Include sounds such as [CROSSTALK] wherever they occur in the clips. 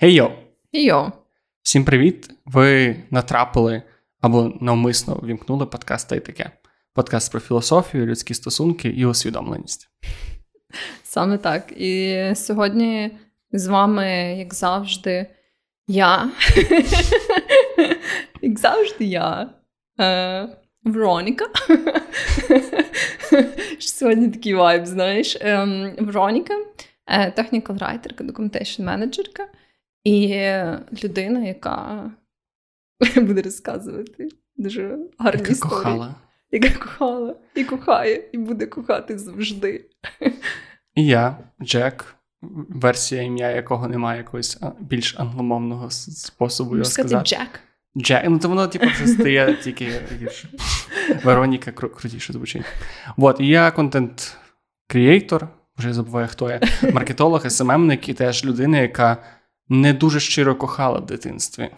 Гей-йо! Йо. Всім привіт! Ви натрапили або навмисно вімкнули подкаст та й таке. Подкаст про філософію, людські стосунки і усвідомленість. Саме так. І сьогодні з вами, як завжди, я. [LAUGHS] Як завжди, я. Е, Вероніка. [LAUGHS] Сьогодні такий вайб, знаєш. Ем, Вероніка, технікал райтерка, документейшн менеджерка і людина, яка [LAUGHS] буде розказувати дуже гарні Яка історії. кохала. Яка кохала, і кохає, і буде кохати завжди. І я, Джек, версія ім'я якого немає якогось більш англомовного способу його сказати сказати. Джек. Джек, ну то воно, типу, стає [LAUGHS] тільки гірше. Вероніка кру- крутіше звучить. От, і я контент-крієйтор, вже забуваю, хто я, маркетолог, СММник і теж людина, яка не дуже щиро кохала в дитинстві.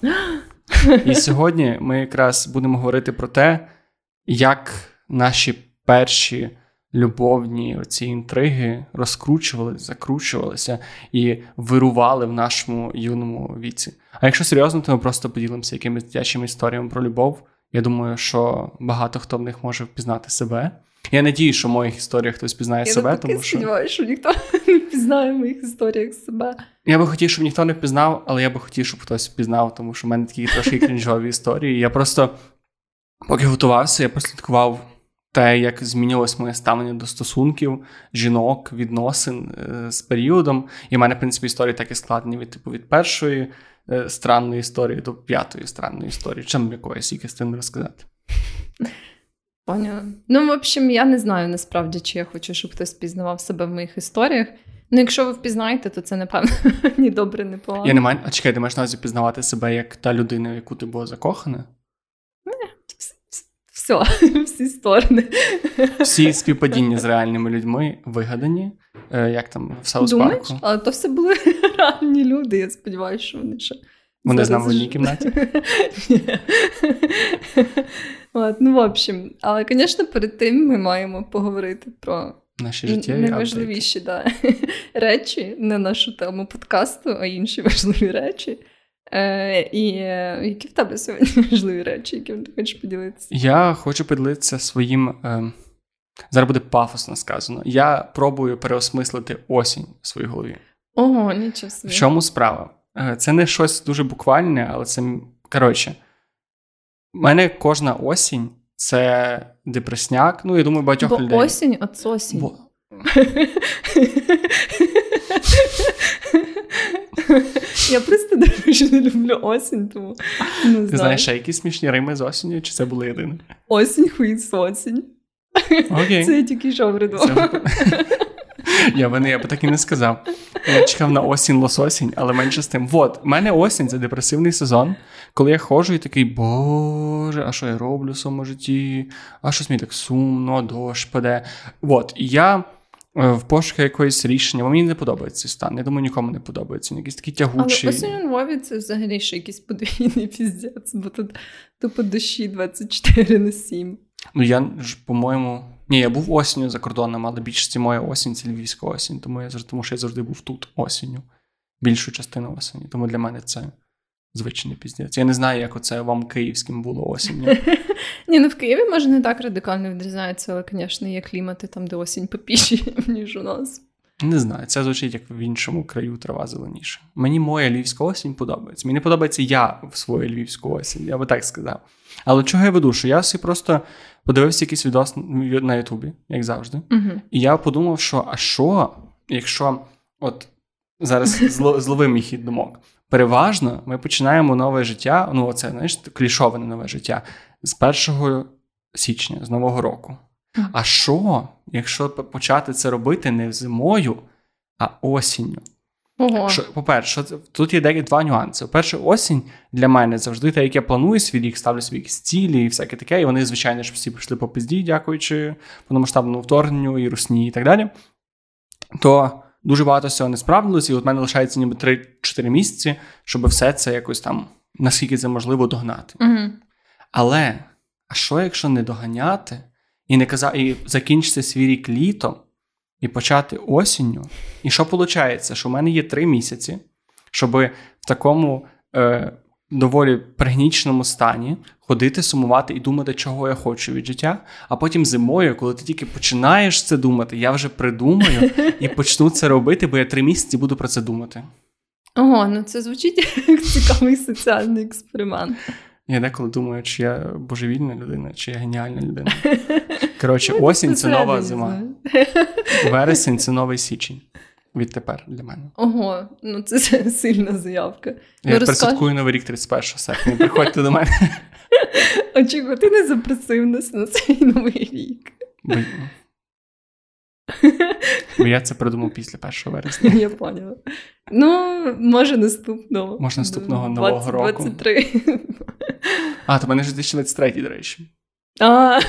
І [LAUGHS] сьогодні ми якраз будемо говорити про те, як наші перші любовні оці інтриги розкручувалися, закручувалися і вирували в нашому юному віці. А якщо серйозно, то ми просто поділимося якимись дитячими історіями про любов. Я думаю, що багато хто в них може впізнати себе. Я надію, що в моїх історіях хтось пізнає Я себе, тому що сподіваюся, що ніхто [LAUGHS] не впізнає в моїх історіях себе. я би хотів, щоб ніхто не впізнав, але я би хотів, щоб хтось впізнав, тому що в мене такі трошки крінжові історії. Я просто, поки готувався, я прослідкував те, як змінилось моє ставлення до стосунків, жінок, відносин е, з періодом. І в мене, в принципі, історії так і складені від типу від першої е, странної історії до п'ятої странної історії. Чим якоїсь якось тим розказати. Поняла. Ну, в общем, я не знаю насправді, чи я хочу, щоб хтось пізнавав себе в моїх історіях. Ну, якщо ви впізнаєте, то це напевно [LAUGHS] ні добре, ні погано. Я не маю. А чекай, ти маєш на увазі пізнавати себе як та людина, в яку ти була закохана? Все, [LAUGHS] всі сторони. Всі [LAUGHS] співпадіння з реальними людьми вигадані, е, як там в Саус Думаєш? Парку. Але то все були реальні люди. Я сподіваюся, що вони ще. Вони з нами в одній кімнаті. От, ну, в общем, але, звісно, перед тим ми маємо поговорити про Наші життєві найважливіші да, [LAUGHS] речі, не нашу тему подкасту, а інші [LAUGHS] важливі речі. Е, і е, які в тебе сьогодні [LAUGHS] важливі речі, якими ти хочеш поділитися? Я хочу поділитися своїм. Е, зараз буде пафосно сказано. Я пробую переосмислити осінь в своїй голові. Ого, нічого собі. В чому справа? Е, Це не щось дуже буквальне, але це коротше. У мене кожна осінь це депресняк. Ну, я думаю, багатьох Бо людей. осінь от сосінь. Бо- Я просто дуже не люблю осінь, тому не Ти знаєш ще якісь смішні рими з осінню, чи це було єдине? Осінь хуїть осінь. Окей. Це я тільки що придумав. Це- Я би не я би так і не сказав. Я чекав на осінь лососінь, але менше з тим. Вот, в мене осінь це депресивний сезон, коли я ходжу і такий, боже, а що я роблю в своєму житті? А щось мені так сумно, дощ паде. Вот, і я е, в пошуках якогось рішення, бо мені не подобається цей стан. Я думаю, нікому не подобається. Він якийсь такий Але тягучий. осінь у Львові це взагалі ще якийсь подвійний піздець, бо тут тупо дощі 24 на 7. Ну я ж, по-моєму. Ні, я був осінню за кордоном, але більшості моя осінь це львівська осінь, тому я тому що я завжди був тут осінню. Більшу частину осені. Тому для мене це звичайний піздець. Я не знаю, як оце вам київським було осінню. [LAUGHS] Ні, ну в Києві може не так радикально відрізняється, але, звісно, є клімати там, де осінь попіші, [LAUGHS] ніж у нас. Не знаю, це звучить як в іншому краю трава зеленіша. Мені моя львівська осінь подобається. Мені подобається я в свою львівську осінь, я би так сказав. Але чого я веду? Що я собі просто подивився якийсь відос на Ютубі, як завжди. Угу. І я подумав, що а що, якщо от зараз [LAUGHS] зло, зловив мій хід думок. Переважно ми починаємо нове життя, ну оце знаєш, клішоване нове життя з 1 січня, з Нового року. Мгм. А що, якщо почати це робити не зимою, а осінню? Ого. Що, по-перше, тут є деякі два нюанси. По-перше, осінь для мене завжди те, як я планую свій рік, ставлю собі якісь цілі і всяке таке. І вони, звичайно ж, всі пішли по пизді, дякуючи повномасштабному вторгненню і русні, і так далі. То дуже багато всього не справдилось, і от мене лишається ніби 3-4 місяці, щоб все це якось там, наскільки це можливо, догнати. Угу. Але а що, якщо не доганяти і не каза... і закінчити свій рік літом і почати осінню? І що виходить? Що в мене є три місяці, щоб в такому е, доволі пригніченому стані ходити, сумувати і думати, чого я хочу від життя. А потім зимою, коли ти тільки починаєш це думати, я вже придумаю і почну це робити, бо я три місяці буду про це думати. Ого, ну це звучить як цікавий соціальний експеримент. Я деколи думаю, чи я божевільна людина, чи я геніальна людина. [LAUGHS] Коротше, Ну, осінь це нова зима. [LAUGHS] Вересень це новий січень. Відтепер для мене. Ого, ну це [LAUGHS] сильна заявка. Я Ну, пересадкую новий рік 31 серпня. Приходьте до мене. А чого ти не запросив нас на цей новий рік? Бо, бо я це придумав після 1 вересня. Я поняла. Ну, може, наступного. Може, наступного нового року. 2023. А, то мене ж 2023, до речі. А,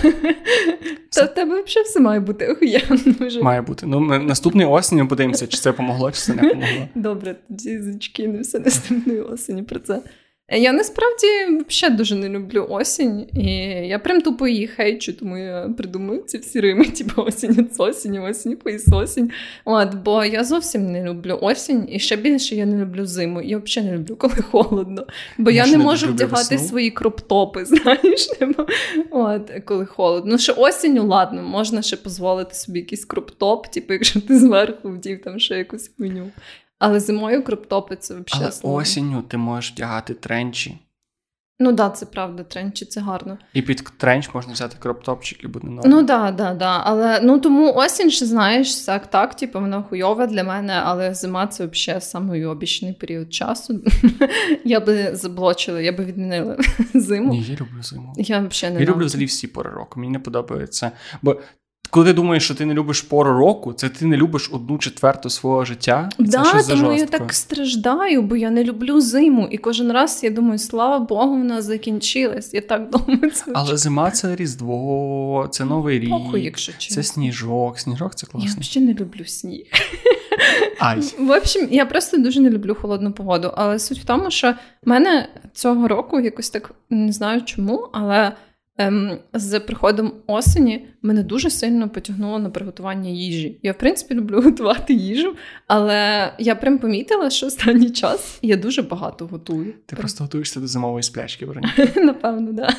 Та в тебе взагалі все має бути охуєнно. Має бути. Ну, ми наступної осені подивимося, чи це помогло, чи це не помогло. Добре, тоді зачекинемося наступної осені про це. Я насправді взагалі дуже не люблю осінь, і я прям тупо її хейчу, тому я придумую ці всі рими, [LAUGHS] типу осінь з осінь, осінь, поїс осінь. От, бо я зовсім не люблю осінь, і ще більше я не люблю зиму. Я взагалі не люблю, коли холодно. Бо я ж не можу вдягати весну. свої кроптопи, [LAUGHS] знаєш, типу, от, коли холодно. Ну, ще осінню, ладно, можна ще дозволити собі якийсь кроптоп, типу, якщо ти зверху вдів там ще якусь хуйню. Але зимою кроптопи це взагалі. Але слово. осінню ти можеш вдягати тренчі. Ну так, да, це правда, тренчі, це гарно. І під тренч можна взяти кроптопчик і буде норм. Ну да, да, да. Але ну тому осінь ще знаєш, так, так, типу, вона хуйова для мене, але зима це взагалі самий обічний період часу. [LAUGHS] я би заблочила, я би відмінила [LAUGHS] зиму. Ні, я люблю зиму. Я взагалі не Я люблю взагалі всі пори року. Мені не подобається. Бо коли ти думаєш, що ти не любиш пору року, це ти не любиш одну четверту свого життя. І це Да, щось тому я так страждаю, бо я не люблю зиму. І кожен раз я думаю, слава Богу, вона закінчилась. Я так думаю, це Але зима це Різдво, це Новий рік, похуй, якщо це сніжок. Сніжок це Я класно. взагалі не люблю сніг. [LAUGHS] Ай. В общем, я просто дуже не люблю холодну погоду. Але суть в тому, що в мене цього року якось так не знаю чому, але ем, з приходом осені мене дуже сильно потягнуло на приготування їжі. Я, в принципі, люблю [LAUGHS] готувати їжу, але я прям помітила, що останній час я дуже багато готую. Ти просто готуєшся до зимової сплячки, Вероніка. [LAUGHS] Напевно, да.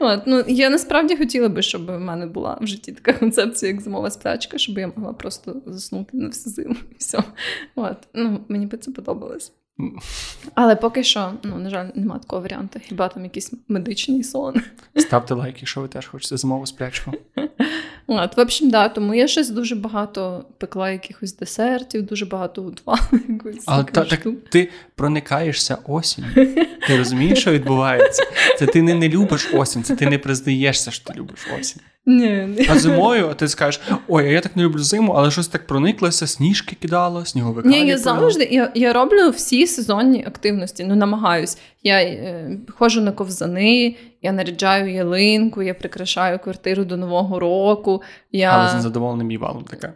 От, ну, я насправді хотіла би, щоб в мене була в житті така концепція, як зимова сплячка, щоб я могла просто заснути на всю зиму. [LAUGHS] І все. От. Ну, мені би це подобалось. Але поки що, ну, на жаль, немає такого варіанту. Хіба там якийсь медичний сон. Ставте лайк, якщо ви теж хочете зимову сплячку. От, в общем, да, тому я щось дуже багато пекла якихось десертів, дуже багато готувала [LAUGHS] якоїсь Але та, так ти проникаєшся осінь. Ти розумієш, що відбувається? Це ти не, не любиш осінь, це ти не признаєшся, що ти любиш осінь. Ні, ні. А зимою ти скажеш: ой, а я так не люблю зиму, але щось так прониклося, сніжки кидало, сніговика. Ні, я завжди я, я роблю всі сезонні активності. Ну, намагаюсь. Я е, ходжу на ковзани, я наряджаю ялинку, я прикрашаю квартиру до Нового року. Я... Але з незадоволеним їбалом така.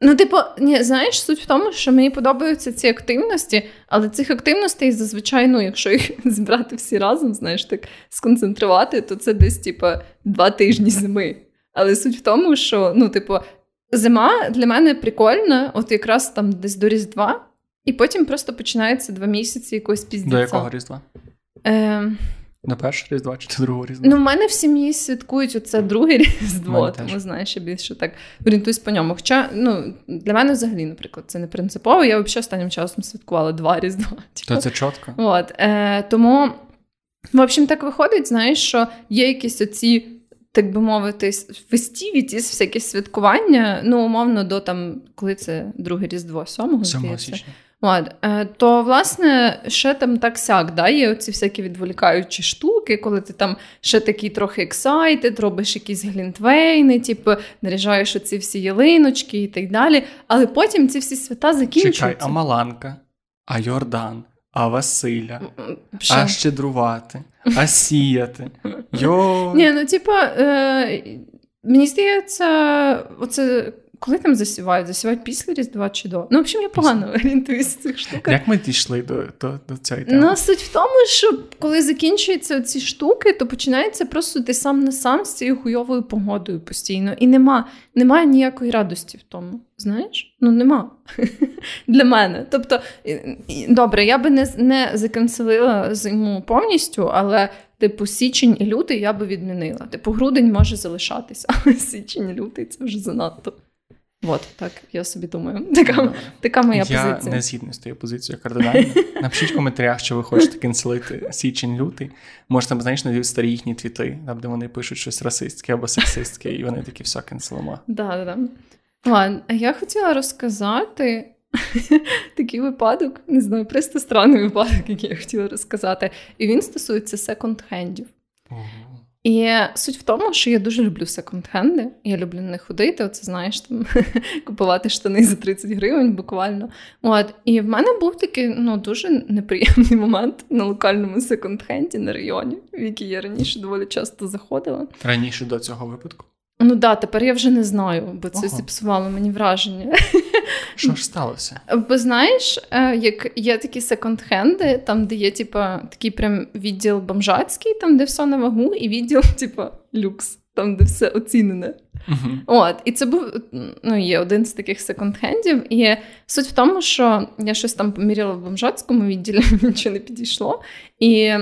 Ну, типу, ні, знаєш, суть в тому, що мені подобаються ці активності, але цих активностей зазвичай, ну, якщо їх [LAUGHS] збирати всі разом, знаєш, так сконцентрувати, то це десь, типу, два тижні зими. Але суть в тому, що, ну, типу, зима для мене прикольна, от якраз там десь до Різдва, і потім просто починається два місяці якогось піздіця. До якого різдва? Е, До першого різдва чи до другого різдва? ну, в мене в сім'ї святкують оце друге різдво, теж. тому знаєш, я більше так орієнтуюсь по ньому. Хоча ну, для мене взагалі, наприклад, це не принципово. Я взагалі останнім часом святкувала два різдва. То [LAUGHS] Типу. це чітко. От, е, тому, в общем, так виходить, знаєш, що є якісь оці. Так би мовити, фестивітіс, всякі святкування, ну, умовно, до там, коли це друге Різдво, 7 7 січня. От, е, то, власне, ще там так сяк, да, є оці всякі відволікаючі штуки, коли ти там ще такий трохи ексайтед, робиш якісь глінтвейни, типу, наряжаєш оці всі ялиночки і так далі. Але потім ці всі свята закінчуються. Чекай, а Маланка, а Йордан, а Василя, М, а щедрувати, а сіяти. [LAUGHS] Йо. Ні, ну типа, е, мені здається, оце коли там засівають? Засівають після Різдва чи до? Ну, в общем, я погано орієнтуюся в цих штуках. Як ми дійшли до до, до цієї теми? Ну, суть в тому, що коли закінчуються ці штуки, то починається просто ти сам на сам з цією хуйовою погодою постійно. І нема, немає ніякої радості в тому. Знаєш? Ну нема [LAUGHS] для мене. Тобто, добре, я би не не заканцелила зиму повністю, але типу січень і лютий я би відмінила. Типу, грудень може залишатися, [LAUGHS] але січень і лютий це вже занадто. От, так, я собі думаю. [LAUGHS] Така така моя я позиція. Я не згідний з тією позицією кардинально. [LAUGHS] Напишіть в коментарях, що ви хочете канцелити січень-лютий. Може, там, знаєш, знайдуть старі їхні твіти, там, де вони пишуть щось расистське або сексистське, і вони такі все канцелимо. Да, да. Ладно, а я хотіла розказати [LAUGHS] такий випадок, не знаю, просто странний випадок, який я хотіла розказати. І він стосується секонд-хендів. І суть в тому, що я дуже люблю секонд-хенди. Я люблю на них ходити. Оце знаєш, там [LAUGHS] купувати штани за 30 гривень буквально. От. І в мене був такий ну, дуже неприємний [LAUGHS] момент на локальному секонд-хенді на районі, в який я раніше доволі часто заходила. Раніше до цього випадку? Ну да, тепер я вже не знаю, бо це Ого. зіпсувало мені враження. [LAUGHS] Що ж сталося? Бо знаєш, е, як є такі секонд-хенди, там, де є, типа, такий прям відділ бомжацький, там, де все на вагу, і відділ, [LAUGHS] типа, люкс, там, де все оцінене. Uh-huh. От, І це був ну, є один з таких секонд-хендів. І суть в тому, що я щось там поміряла в бомжацькому відділі, [LAUGHS] нічого не підійшло. І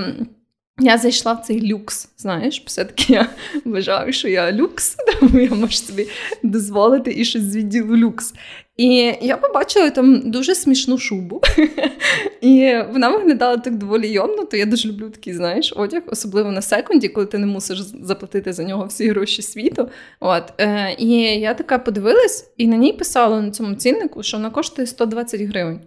я зайшла в цей люкс, знаєш, все-таки я [LAUGHS] вважаю, що я люкс, [LAUGHS] тому я можу собі дозволити і щось з відділу люкс. І я побачила там дуже смішну шубу. [LAUGHS] І вона виглядала так доволі йомно, то я дуже люблю такий, знаєш, одяг, особливо на секунді, коли ти не мусиш заплатити за нього всі гроші світу. От. Е, І я така подивилась, і на ній писала на цьому ціннику, що вона коштує 120 гривень.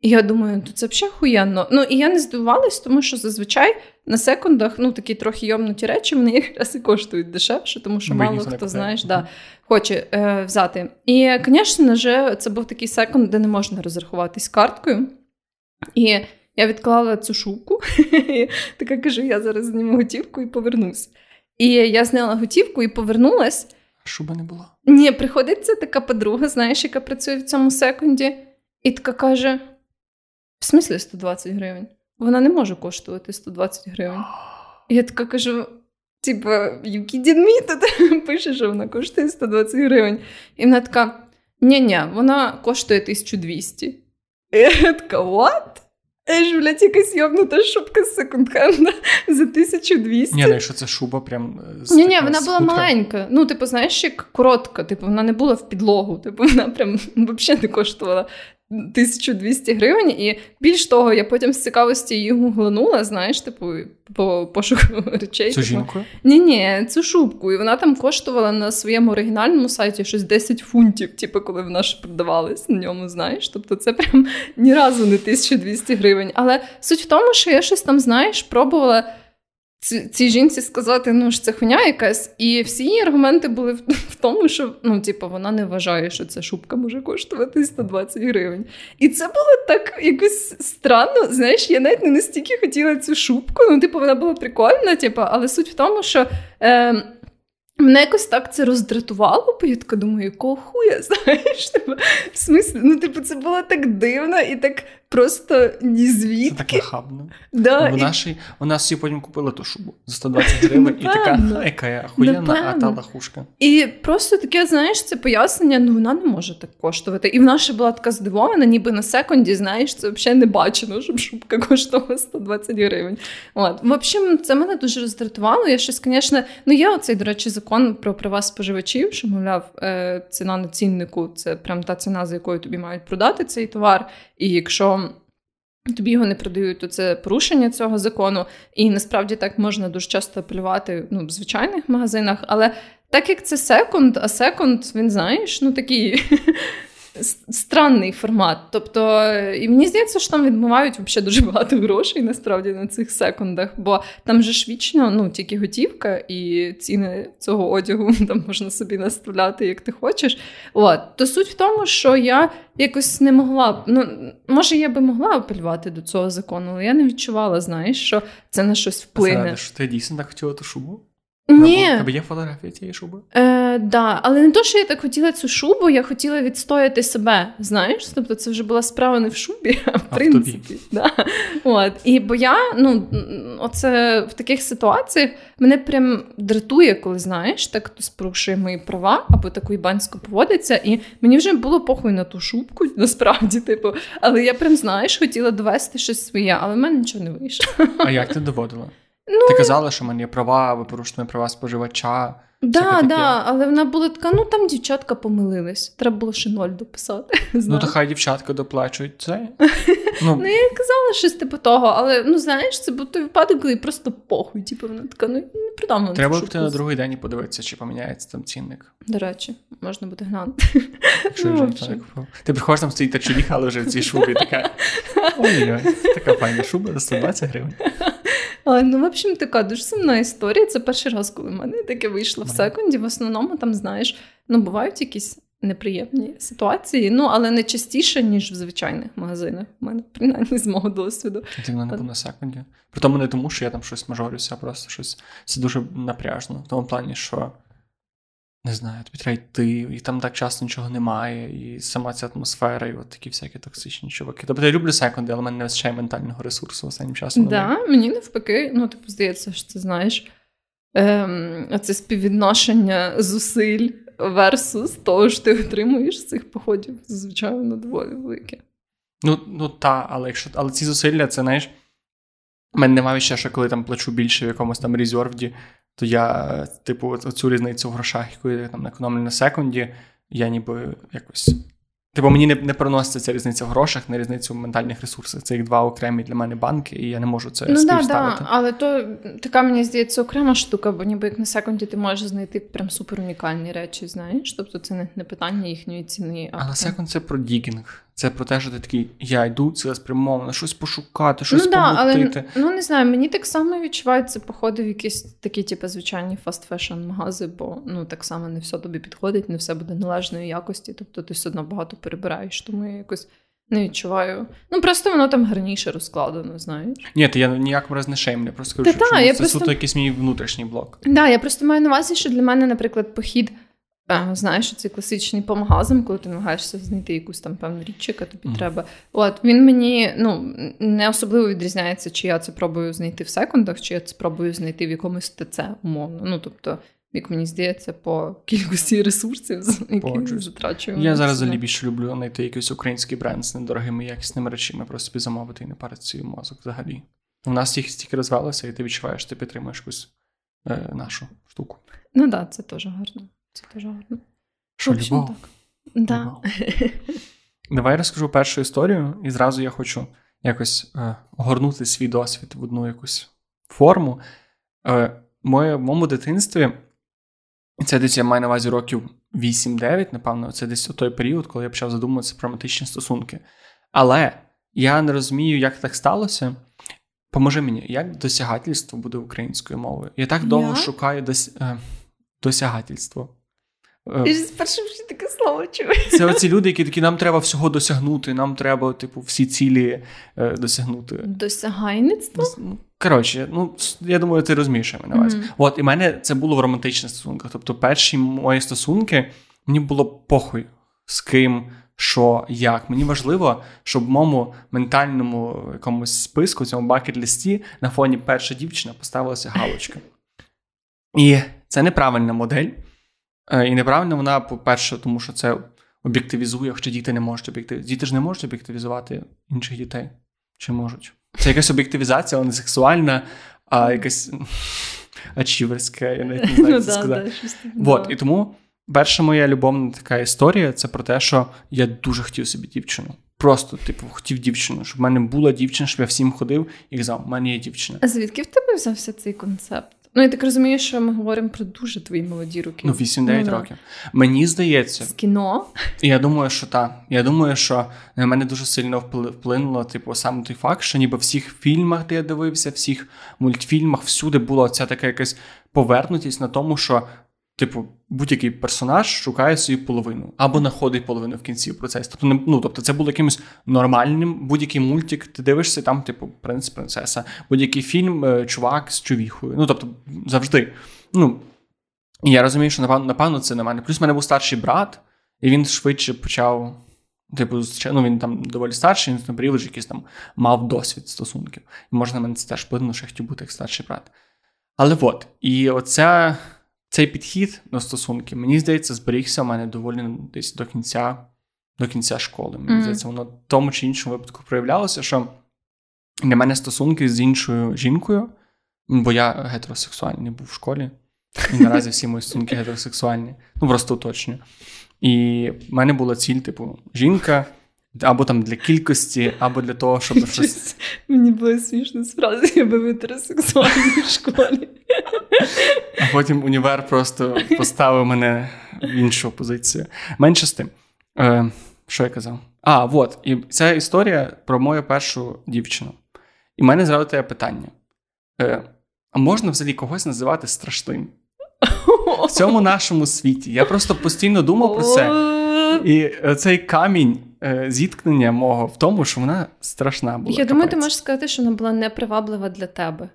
І я думаю, то це взагалі хуєнно. Ну і я не здивувалась, тому що зазвичай на секундах ну такі трохи йомнуті речі вони якраз і коштують дешевше, тому що мало хто знаєш, да, хоче е, взяти. І, звісно ж, це був такий секунд, де не можна розрахуватись карткою. І я відклала цю шубку, [LAUGHS] така кажу: я зараз зніму готівку і повернусь. І я зняла готівку і повернулась. Шуба не була. Ні, приходиться така подруга, знаєш, яка працює в цьому секунді, і така каже. В смислі 120 гривень? Вона не може коштувати 120 гривень. І я така кажу: типу, you kidding me? Тут [LAUGHS] пише, що вона коштує 120 гривень. І вона така: ні-ні, вона коштує 1200. І я така, what? Ej, блядь, якась йобнута шубка з секонд-хенда за 1200. Ні, ну що це шуба прям з Ні, ні, вона була маленька. Ну, типу, знаєш, як коротка, типу, вона не була в підлогу, типу, вона прям [LAUGHS] взагалі не коштувала 1200 гривень, і більш того, я потім з цікавості її гугланула, знаєш, типу, по пошуку [LAUGHS] речей. Цю типу. жінку? Ні, ні, цю шубку. І вона там коштувала на своєму оригінальному сайті щось 10 фунтів, типу, коли вона ж продавалась на ньому, знаєш. Тобто це прям ні разу не 1200 гривень. Але суть в тому, що я щось там, знаєш, пробувала цій жінці сказати, ну ж це хуйня якась, і всі її аргументи були в, тому, що ну, типу, вона не вважає, що ця шубка може коштувати 120 гривень. І це було так якось странно. Знаєш, я навіть не настільки хотіла цю шубку. Ну, типу, вона була прикольна, типу, але суть в тому, що. Е, Мене якось так це роздратувало, бо я така думаю, якого хуя, [LAUGHS] знаєш? Типу, в смислі, ну, типу, це було так дивно і так просто ні звідки. Це так нахабно. Да, і... ж, вона всі потім купила ту шубу за 120 гривень, і така [LAUGHS] яка охуєнна, а та лахушка. І просто таке, знаєш, це пояснення, ну вона не може так коштувати. І вона ще була така здивована, ніби на секунді, знаєш, це взагалі не бачено, [LAUGHS] щоб шубка коштувала 120 гривень. От. В общем, це мене дуже роздратувало. Я щось, звісно, ну є оцей, до речі, закон про права споживачів, що, мовляв, е, ціна на ціннику це прям та ціна, за якою тобі мають продати цей товар. І якщо тобі його не продають, то це порушення цього закону. І насправді так можна дуже часто апелювати ну, в звичайних магазинах. Але так як це секунд, а секунд, він знаєш, ну такий [LAUGHS] странний формат. Тобто, і мені здається, що там відмивають взагалі дуже багато грошей насправді на цих секундах, бо там же ж вічно ну, тільки готівка, і ціни цього одягу [LAUGHS] там можна собі наставляти, як ти хочеш. От. То суть в тому, що я якось не могла. Ну, може, я би могла апелювати до цього закону, але я не відчувала, знаєш, що це на щось вплине. Ти дійсно так хотіла ту шубу? Ні. Тебе є фотографія цієї шуби? Е, Е, да. Але не то, що я так хотіла цю шубу, я хотіла відстояти себе. Знаєш? Тобто це вже була справа не в шубі, а в А в принципі. тобі. Да. От. І бо я, ну, оце в таких ситуаціях мене прям дратує, коли знаєш, так хтось порушує мої права або таку ібанську поводиться. І мені вже було похуй на ту шубку, насправді, типу. Але я прям, знаєш, хотіла довести щось своє, але в мене нічого не вийшло. А як ти доводила? Ну, Ти казала, що в мене є права, ви порушуєте права споживача. Да, таке. да, але вона була така, ну там дівчатка помилились. Треба було ще ноль дописати. [LAUGHS] Ну, то хай дівчатка доплачують це. [LAUGHS] Ну, Ну, я казала щось типу того, але ну знаєш, це був той випадок, коли просто похуй. Типу, вона така, ну не продам треба цю піти на другий день і подивитися, чи поміняється там цінник. До речі, можна буде глянути. Якщо Ну, вже купив. Ти приходиш там стоїть та чоліха, але вже в цій шубі така. Ой-ой, така файна шуба за 120 гривень. А, ну, в общем, така дуже сумна історія. Це перший раз, коли в мене таке вийшло в секунді. В основному там, знаєш, ну бувають якісь неприємні ситуації, ну але не частіше, ніж в звичайних магазинах. У мене принаймні з мого досвіду. Ти не був на секунді. При тому не тому, що я там щось мажорюся, а просто щось. Це дуже напряжно. В тому плані, що не знаю, тобі треба йти, і там так часто нічого немає, і сама ця атмосфера, і от такі всякі токсичні чуваки. Тобто я люблю секунди, але в мене не вистачає ментального ресурсу останнім часом. Да, мені навпаки, ну типу, здається, що це знаєш. Ем, оце співвідношення зусиль versus того, що ти отримуєш з цих походів, звичайно, доволі велике. Ну, ну та, але якщо але ці зусилля, це знаєш. У мене немає ще, що коли там плачу більше в якомусь там резервді, то я, типу, от- цю різницю в грошах, яку я там економлю на секунді, я ніби якось. Типу, мені не, не приноситься ця різниця в грошах, не різниця в ментальних ресурсах. Це їх два окремі для мене банки, і я не можу це ну да, співставити. да, але то така мені здається окрема штука, бо ніби як на секунді ти можеш знайти прям супер унікальні речі, знаєш. Тобто це не, не питання їхньої ціни. А Але таке- секунд це про дігінг. Це про те, що ти такий, я йду цілеспрямовано, щось пошукати, щось ну, да, але ну не знаю, мені так само відчуваються походи в якісь такі, типу, звичайні fast fashion магази, бо ну так само не все тобі підходить, не все буде належної якості, тобто ти все одно багато перебираєш, тому я якось не відчуваю. Ну просто воно там гарніше розкладено, знаєш. Ні, то я ні в якому разі не шеймлю, просто Та кажу, та, що я це просто- суто якийсь мій внутрішній блок. Да, я просто маю на увазі, що для мене, наприклад, похід. Знаєш, цей класичний по магазам, коли ти намагаєшся знайти якусь там певну річ, яка тобі Мгм. треба. От він мені ну не особливо відрізняється, чи я це пробую знайти в секундах, чи я це пробую знайти в якомусь ТЦ, умовно. Ну тобто, як мені здається, по кількості ресурсів, які затрачуємо. Я зараз взагалі більше люблю знайти якийсь український бренд з недорогими якісними речами, просто собі замовити і не парити свій мозок взагалі. У нас їх стільки розвелося, і ти відчуваєш, ти підтримуєш якусь е, нашу штуку. Ну так, да, це теж гарно. Це теж гарно. Що В общем, так. Да. [LAUGHS] Давай я розкажу першу історію, і зразу я хочу якось е, огорнути свій досвід в одну якусь форму. Е, моє, в моєму дитинстві, це десь я маю на увазі років 8-9, напевно, це десь той період, коли я почав задумуватися про романтичні стосунки. Але я не розумію, як так сталося. Поможи мені, як досягательство буде українською мовою? Я так довго Як? шукаю дос, е, досягательство. Е, Я ж спершу вже таке слово чую. це оці люди, які такі, нам треба всього досягнути, нам треба, типу, всі цілі е, досягнути. Досягайництво? Ну, Коротше, ну я думаю, ти розумієш, що я маю на увазі. Мгм. От, і в мене це було в романтичних стосунках. Тобто, перші мої стосунки, мені було похуй з ким, що, як. Мені важливо, щоб в моєму ментальному якомусь списку, цьому бакет-листі, на фоні перша дівчина поставилася галочка. І це неправильна модель. Е, І неправильно вона, по-перше, тому що це об'єктивізує, хоча діти не можуть об'єктивізувати. Діти ж не можуть об'єктивізувати інших дітей. Чи можуть? Це якась об'єктивізація, але не сексуальна, а якась [LAUGHS] ачіверська, я навіть не знаю, Ну як це сказати. Вот, і тому перша моя любовна така історія це про те, що я дуже хотів собі дівчину. Просто, типу, хотів дівчину, щоб в мене була дівчина, щоб я всім ходив і казав, в мене є дівчина. А звідки в тебе взявся цей концепт? Ну, я так розумію, що ми говоримо про дуже твої молоді роки. Ну, 8-9 да. років. Мені здається, З кіно. Я думаю, що так. Я думаю, що на мене дуже сильно впли- вплинуло, типу, саме той факт, що ніби в всіх фільмах, де я дивився, всіх мультфільмах, всюди була ця така якась повернутість на тому, що, типу, будь-який персонаж шукає свою половину або знаходить половину в кінці в процесі. Тобто, не- ну, тобто, це було якимось нормальним. Будь-який мультик, ти дивишся, там, типу, принц, принцеса, будь-який фільм, е, чувак з човіхою. Ну, тобто, завжди. Ну, І я розумію, що напевно, напевно це на мене. Плюс в мене був старший брат, і він швидше почав. Типу, ну він там доволі старший, він на період якийсь там мав досвід стосунків. І можна на мене це теж вплинуло, що я хотів бути як старший брат. Але от, і оця, цей підхід до стосунків, мені здається, зберігся в мене доволі десь до кінця до кінця школи. Мені mm-hmm. здається, воно в тому чи іншому випадку проявлялося, що для мене стосунки з іншою жінкою, бо я гетеросексуальний був в школі, і наразі всі мої стосунки [LAUGHS] гетеросексуальні, ну просто уточнюю. І в мене була ціль, типу, жінка. Або там для кількості, або для того, щоб щось. Мені було смішно справді, я би гетеросексуальній в школі. А потім універ просто поставив мене в іншу позицію. Менше з тим. Е, Що я казав? А, от. І ця історія про мою першу дівчину. І в мене зразу таке питання: Е, а можна взагалі когось називати страшним? В цьому нашому світі. Я просто постійно думав про це. І цей камінь е, зіткнення мого в тому, що вона страшна була. Я думаю, ти можеш сказати, що вона була неприваблива для тебе.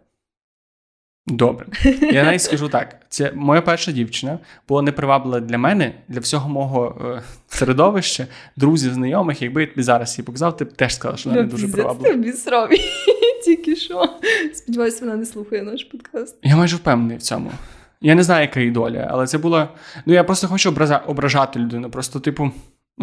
Добре. [LAUGHS] Я навіть скажу так: це моя перша дівчина була неприваблива для мене, для всього мого е, середовища, друзів, знайомих. Якби я тобі зараз її показав, ти б теж сказала, що вона не дуже приваблива. Тобі Обісрові. [LAUGHS] Тільки що. Сподіваюся, вона не слухає наш подкаст. Я майже впевнений в цьому. Я не знаю, яка її доля, але це було. Ну, я просто хочу ображати людину. Просто, типу, Ну,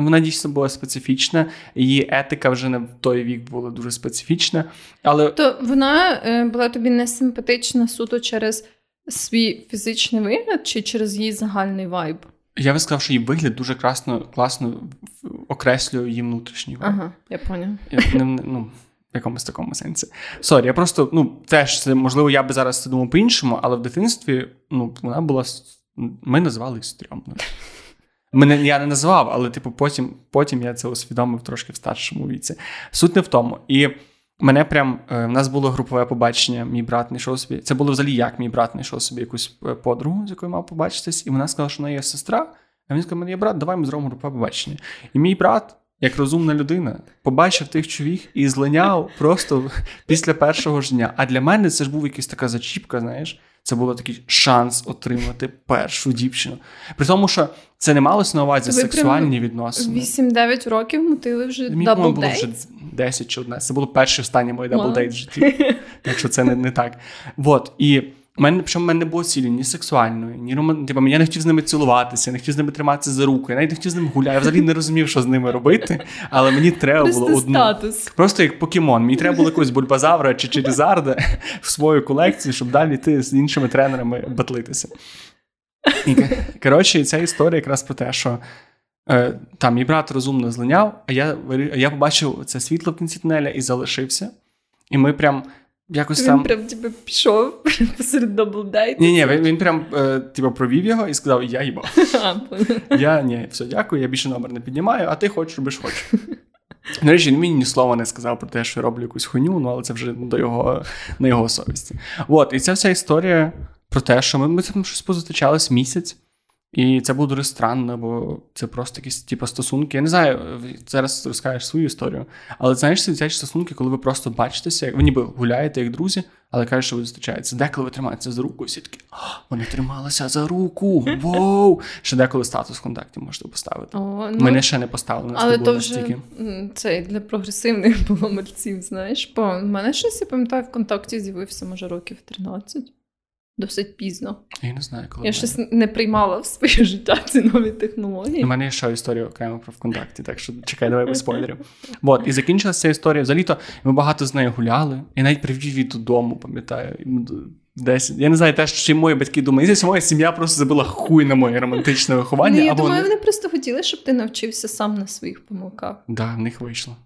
вона дійсно була специфічна, її етика вже не в той вік була дуже специфічна. Але... То вона е, була тобі не симпатична суто через свій фізичний вигляд чи через її загальний вайб? Я би сказав, що її вигляд дуже красно, класно окреслює її внутрішній вайб. Ага, я поняв. Ну, в якомусь такому сенсі. Sorry, я просто, ну, теж це, можливо, я би зараз це думав по-іншому, але в дитинстві ну, вона була. Ми називали її стрьомною. Мене я не назвав, але типу, потім потім я це усвідомив трошки в старшому віці. Суть не в тому. І мене прям е, в нас було групове побачення. Мій брат знайшов собі. Це було взагалі як мій брат знайшов собі якусь е, подругу, з якою мав побачитись, і вона сказала, що вона є сестра. А він сказав, мене є брат, давай ми зробимо групове побачення. І мій брат, як розумна людина, побачив тих човіх і злиняв просто після першого ж дня. А для мене це ж був якась така зачіпка, знаєш. Це був такий шанс отримати першу дівчину. При тому, що це не малося на увазі Ви сексуальні відносини. 8-9 років мотили вже double було вже 10 чи 11. Це було перше мій double date в житті. Так що це не не так. Вот. І у мене причому в мене не було цілі ні сексуальної, ні роман... Типу, я не хотів з ними цілуватися, я не хотів з ними триматися за руку, я навіть не хотів з ними гуляти. Я взагалі не розумів, що з ними робити. Але мені треба Просто було одну. статус. Просто як покемон. Мені треба було якогось бульбазавра чи Чарізарда в свою колекцію, щоб далі йти з іншими тренерами батлитися. І, Коротше, ця історія якраз про те, що е, там мій брат розумно злиняв, а я я побачив це світло в кінці тунеля і залишився. І ми прям Якось Він там... прям типу, пішов [LAUGHS] посеред даблдейту. Ні, ні, він, він прям е, типу, провів його і сказав: Я їбав. [LAUGHS] Я ні, все, дякую, я більше номер не піднімаю, а ти хочеш, робиш хочеш. Речі, він мені ні слова не сказав про те, що я роблю якусь хуйню, ну але це вже до його, на його совісті. От, і ця вся історія про те, що ми, ми там щось позустрічались місяць. І це було дуже странно, бо це просто якісь типу, стосунки. Я не знаю, зараз розкажеш свою історію. Але знаєш, ці дитячі стосунки, коли ви просто бачитеся, ви ніби гуляєте як друзі, але кажуть, що ви зустрічаєтеся. Деколи ви тримаєтеся за руку, і всі такі вони трималися за руку. Воу! Ще деколи статус в контакті можете поставити. О, ну, Мене ще не поставили. Нас але то вже це для прогресивних [LAUGHS] було мерців, знаєш. Бо в мене щось я пам'ятаю, в контакті з'явився, може, років 13 досить пізно. Я не знаю, коли. Я щось не приймала в своє життя ці нові технології. У мене є ще історія окремо про ВКонтакті, так що чекай, давай без спойлерів. От, і закінчилася ця історія. Взагалі то ми багато з нею гуляли. Я навіть привів її додому, пам'ятаю. Десь я не знаю, теж чи мої батьки думають, моя сім'я просто забила хуй на моє романтичне виховання. Ну, я або думаю, вони просто хотіли, щоб ти навчився сам на своїх помилках. Так, да, в них вийшло.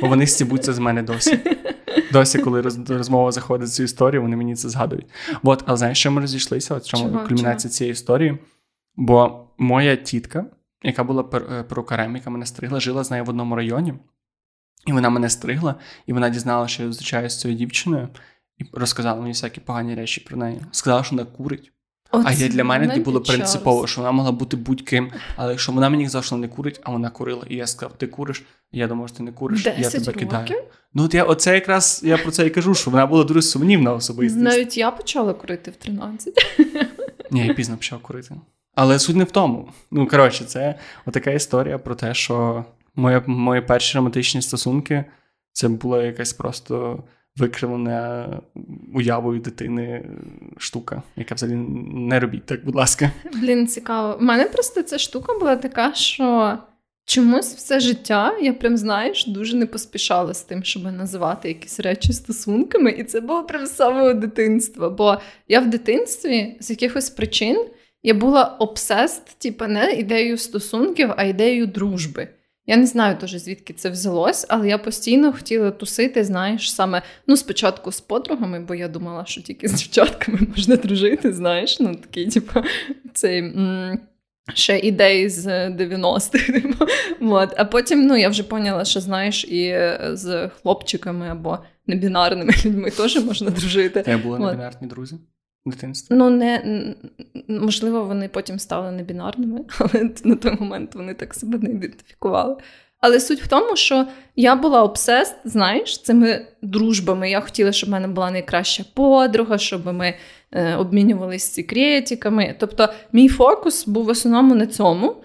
Бо вони стібуться з мене досі. [LAUGHS] Досі, коли розмова заходить цю історію, вони мені це згадують. От, але знаєш, що ми розійшлися? От чому кульмінація цієї історії? Бо моя тітка, яка була е, перукарем, яка мене стригла, жила з нею в одному районі, і вона мене стригла, і вона дізналася, що я зустрічаюся з цією дівчиною, і розказала мені всякі погані речі про неї. Сказала, що вона курить. От а я для мене це було принципово, що вона могла бути будь-ким. Але якщо вона мені що вона не курить, а вона курила, і я сказав, ти куриш, я думаю, що ти не куриш, я тебе років? кидаю. Ну от я оце якраз я про це і кажу, що вона була дуже сумнівна особистість. Навіть я почала курити в 13. [LAUGHS] Ні, я пізно почав курити. Але суть не в тому. Ну, коротше, це отака історія про те, що моє, мої перші романтичні стосунки це була якась просто викривлена уявою дитини штука, яка взагалі не робіть так, будь ласка. Блін, цікаво. У мене просто ця штука була така, що чомусь все життя я прям знаєш дуже не поспішала з тим, щоб називати якісь речі стосунками, і це було прям з самого дитинства. Бо я в дитинстві з якихось причин я була обсест, типу, не ідеєю стосунків, а ідеєю дружби. Я не знаю теж, звідки це взялось, але я постійно хотіла тусити, знаєш, саме ну, спочатку з подругами, бо я думала, що тільки з дівчатками можна дружити, знаєш, ну такий, типу, цей. М- Ще ідеї з 90-х. [LAUGHS] Типу. От. А потім ну, я вже поняла, що знаєш, і з хлопчиками або небінарними [LAUGHS] людьми теж можна дружити. Це були небінарні друзі в дитинстві? Ну, не, можливо, вони потім стали небінарними, [LAUGHS] але на той момент вони так себе не ідентифікували. Але суть в тому, що я була обсест, знаєш, цими дружбами. Я хотіла, щоб в мене була найкраща подруга, щоб ми е, обмінювалися секретиками. Тобто, мій фокус був в основному на цьому.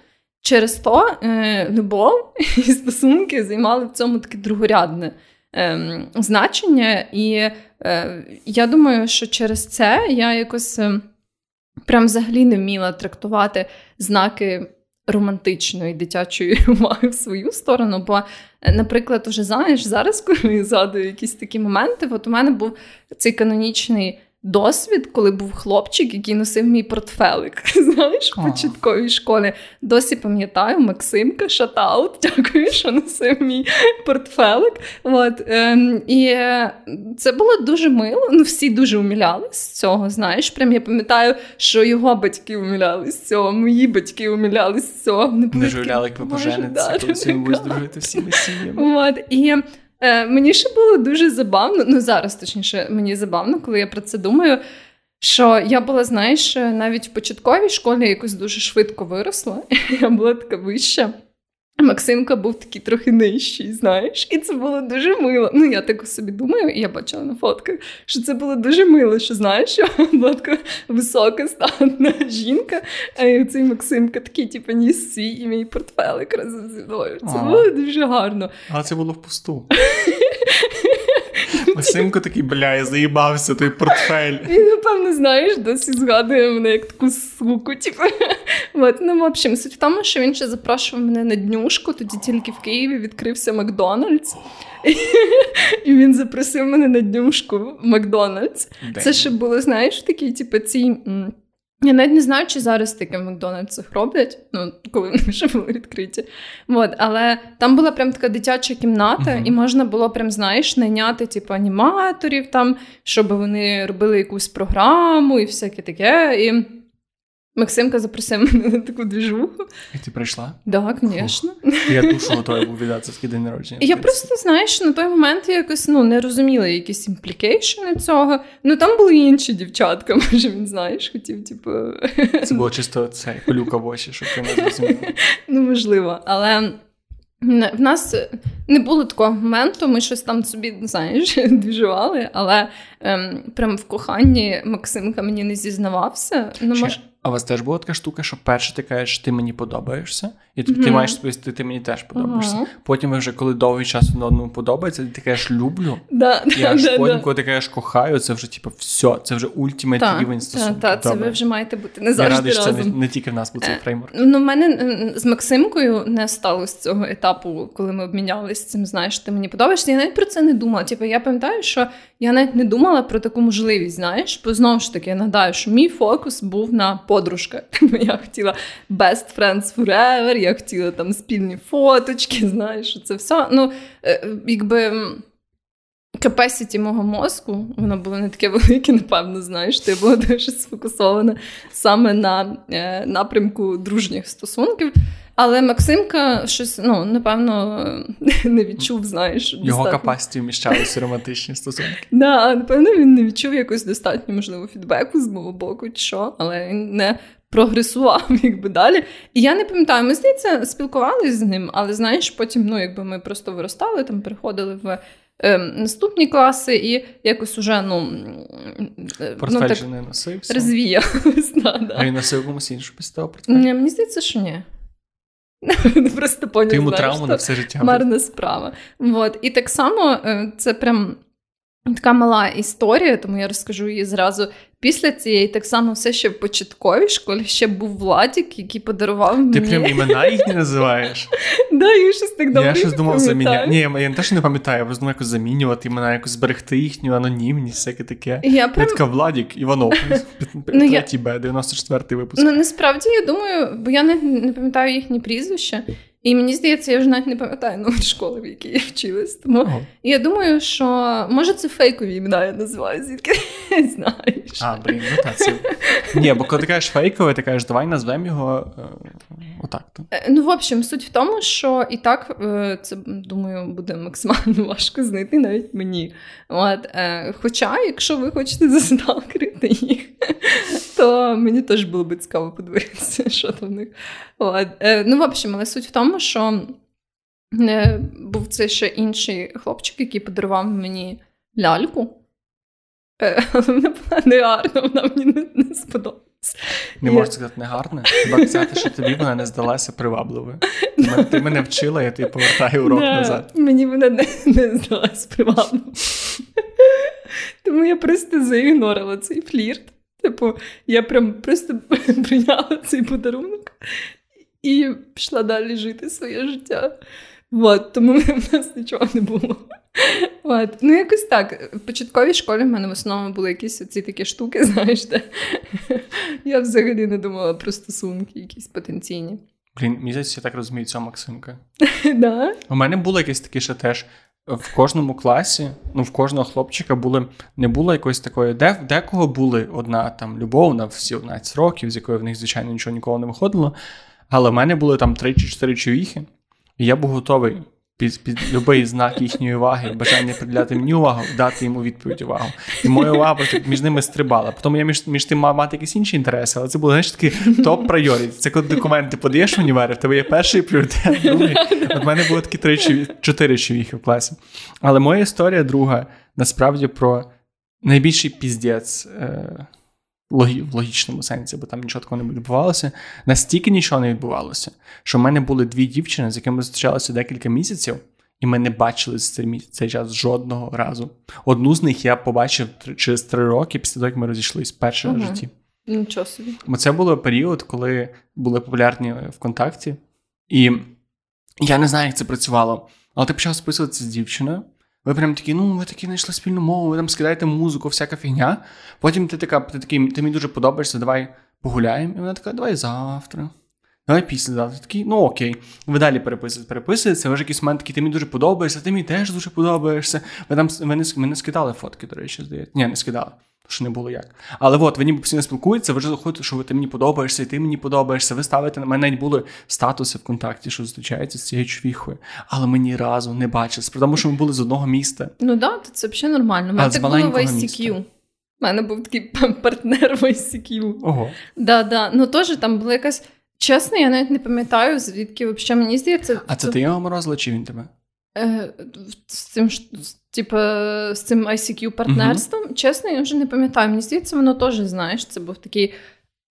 Через то е, любов [LAUGHS] і стосунки займали в цьому таке другорядне значення. І е, я думаю, що через це я якось ем, прям взагалі не вміла трактувати знаки романтичної дитячої [LAUGHS] уваги в свою сторону. Бо, е, наприклад, уже знаєш, зараз, коли згадую якісь такі моменти, от у мене був цей канонічний досвід, коли був хлопчик, який носив мій портфелик. [LAUGHS] Знаєш, в початковій школі. Досі пам'ятаю, Максимка, шатаут, [LAUGHS] дякую, що носив мій портфелик. От, ем, І це було дуже мило. Ну, всі дуже уміляли з цього. Знаєш, прям я пам'ятаю, що його батьки уміляли з цього, мої батьки уміляли з цього. Не жуляли, як ви пожениться, коли всі будуть дружити всіми сім'ями. От, і Е, Мені ще було дуже забавно, ну зараз точніше, мені забавно, коли я про це думаю. Що я була, знаєш, навіть в початковій школі якось дуже швидко виросла. [LAUGHS] Я була така вища. Максимка був такий трохи нижчий, знаєш, і це було дуже мило. Ну, я так собі думаю, і я бачила на фотках, що це було дуже мило, що знаєш, що [LAUGHS] була така висока статна жінка, а цей Максимка такий, типу, ніс свій і мій портфелик разом зі мною. Це було дуже гарно. А це було в пусту. [LAUGHS] Максимко такий, бля, я заїбався той портфель. [LAUGHS] Він, напевно, знаєш, досі згадує мене як таку суку. Типу. [LAUGHS] От, ну, в общем, суть в тому, що він ще запрошував мене на днюшку, тоді тільки в Києві відкрився Макдональдс. [LAUGHS] І він запросив мене на днюшку в Макдональдс. Це ще було, знаєш, такий, типу, ці. Я навіть не знаю, чи зараз таке в Макдональдсах роблять, ну, коли вони ще були відкриті. От, але там була прям така дитяча кімната, uh-huh. і можна було прям, знаєш, найняти типу, аніматорів, там, щоб вони робили якусь програму і всяке таке. І Максимка запросив мене на таку двіжуху. І ти прийшла? Так, звісно. Я душу готовий був віддати в день народження. Я просто, знаєш, на той момент я якось ну, не розуміла якісь імплікейшени цього. Ну там були інші дівчатка, [LAUGHS] може він, знаєш, хотів, типу. Це було чисто це пилюка в очі, щоб ти не зрозуміла. Ну, можливо, але. В нас не було такого моменту, ми щось там собі, знаєш, [LAUGHS] двіжували, але ем, прям в коханні Максимка мені не зізнавався. Ну, може... А у вас теж була така штука, що перше ти кажеш, ти мені подобаєшся, і ти, mm-hmm. ти маєш сповісти, ти мені теж подобаєшся. Uh-huh. Потім ви вже, коли довгий час на одному подобається, ти кажеш люблю. Да, і аж да, потім, коли ти кажеш кохаю, це вже типу, все, це вже ультимейт рівень стосунків. Так, це ви вже маєте бути не завжди. Я радий, що це не, не тільки в нас був цей е, фреймворк. Ну, в мене з Максимкою не сталося цього етапу, коли ми обмінялися цим, знаєш, ти мені подобаєшся. Я навіть про це не думала. Типу, я пам'ятаю, що я навіть не думала про таку можливість, знаєш, бо знову ж таки я нагадаю, що мій фокус був на подружка. [LAUGHS] Я хотіла best friends forever, я хотіла там спільні фоточки, [LAUGHS] знаєш, це все. Ну, е, якби. Капесіті мого мозку, воно було не таке [LAUGHS] велике, напевно, знаєш, ти була [LAUGHS] дуже сфокусована саме на е, напрямку дружніх стосунків. Але Максимка щось, ну, напевно, не відчув, знаєш. Його капасті вміщалися романтичні стосунки. Да, напевно, він не відчув якось достатньо, можливо, фідбеку з мого боку, чи що, але він не прогресував [LAUGHS] якби далі. І я не пам'ятаю, ми здається, спілкувалися з ним, але знаєш, потім, ну, якби ми просто виростали, там приходили в е, наступні класи, і якось уже ну, ну, так, не носився. Розвіялась. [LAUGHS] Да, да. А він носив комусь іншу після того портфель? Ні, Мені здається, що ні. [LAUGHS] Просто поняв, Ти йому травму на все життя. Марна справа. Вот. І так само це прям така мала історія, тому я розкажу її зразу. Після цієї так само все ще в початковій школі ще був Владік, який подарував мені... Ти прям імена їхні називаєш? [LAUGHS] Да, я щось так Я щось думав заміняти. Ні, я не те, що не пам'ятаю, я просто думаю, якось замінювати імена, якось зберегти їхню анонімність, всяке таке. Я така Владік, Іванов, [LAUGHS] ну, третій Б, 94-й випуск. Ну, насправді, я думаю, бо я не, не пам'ятаю їхні прізвища. І мені здається, я вже навіть не пам'ятаю номер школи, в якій я вчилась. Тому ага. я думаю, що може це фейкові імена я називаю, звідки не знаєш. А, блін, ну так. Це... Ні, бо коли ти кажеш фейкове, ти кажеш, давай назвемо його е, отак. то е, Ну, в общем, суть в тому, що і так е, це, думаю, буде максимально [LAUGHS] важко знайти навіть мені. От, Хоча, якщо ви хочете [LAUGHS] зазнакрити їх, то мені теж було б цікаво подивитися, [LAUGHS] що там в них. От. Е, ну, в общем, але суть в тому, що е, був це ще інший хлопчик, який подарував мені ляльку. Е, [LAUGHS] вона була не гарна, вона мені не, не сподобалась. Не можна сказати не гарна, хіба сказати, що тобі вона не здалася привабливою. [LAUGHS] Ти мене вчила, я тобі повертаю урок назад. Мені вона не, не здалася привабливою. Тому я просто заігнорила цей флірт. Типу, я прям просто [LAUGHS] прийняла цей подарунок і пішла далі жити своє життя. От, Тому [LAUGHS] в нас нічого не було. От. Ну, якось так. В початковій школі в мене в основному були якісь оці такі штуки, [LAUGHS] знаєш, де я взагалі не думала про стосунки, якісь потенційні. Блін, місяць, я так розумію, ця Максимка. Да? У мене було якесь таке ще теж. В кожному класі, ну в кожного хлопчика були не було якоїсь такої, де декого були одна там любов на всі 11 років, з якої в них, звичайно, нічого ніколи не виходило. Але в мене були там 3 чи 4 човіхи, і я був готовий під під будь-який знак їхньої уваги, бажання приділяти мені увагу, дати йому відповідь увагу. І моя увага між ними стрибала. Потім я між між тим мав мати якісь інші інтереси, але це було знаєш, такий топ прайоріті Це коли документи подаєш в універ, в тебе є перший пріоритет, другий. От в мене було такі три чотири човіхи в класі. Але моя історія друга насправді про найбільший піздець. Е- в логічному сенсі, бо там нічого такого не відбувалося. Настільки нічого не відбувалося, що в мене були дві дівчини, з якими зустрічалися декілька місяців, і ми не бачили цей, цей час жодного разу. Одну з них я побачив через три роки після того, як ми розійшлись перше угу. в житті. Нічого собі. Бо це був період, коли були популярні ВКонтакті, і я не знаю, як це працювало. Але ти почав списуватися з дівчиною. Ви прям такі, ну, ви такі знайшли спільну мову, ви там скидаєте музику, всяка фігня. Потім ти така, ти такий, ти мені дуже подобаєшся, давай погуляємо. І вона така, давай завтра. Давай після завтра. Такий, ну окей. Ви далі переписуєте, переписуєте, ви ж якийсь момент такий, ти мені дуже подобаєшся, ти мені теж дуже подобаєшся. Ви там ви не, ми не скидали фотки, до речі, здається. Ні, не скидали що не було як. Але от ви ніби постійно спілкуєтеся, ви ж заходите, що ви ти мені подобаєшся, і ти мені подобаєшся. Ви ставите на мене навіть були статуси в контакті, що зустрічаєтеся з цією чвіхою. Але ми ні разу не бачилися, тому що ми були з одного міста. Ну да, це взагалі нормально. Мене так було в ICQ. У мене був такий партнер в ICQ. Ого. Да, да. Ну теж там була якась. Чесно, я навіть не пам'ятаю, звідки взагалі мені здається. А це, це... ти його морозила, чи він тебе? Е, з цим типу, з цим ICQ партнерством. uh Чесно, я вже не пам'ятаю. Мені здається, воно теж знаєш. Це був такий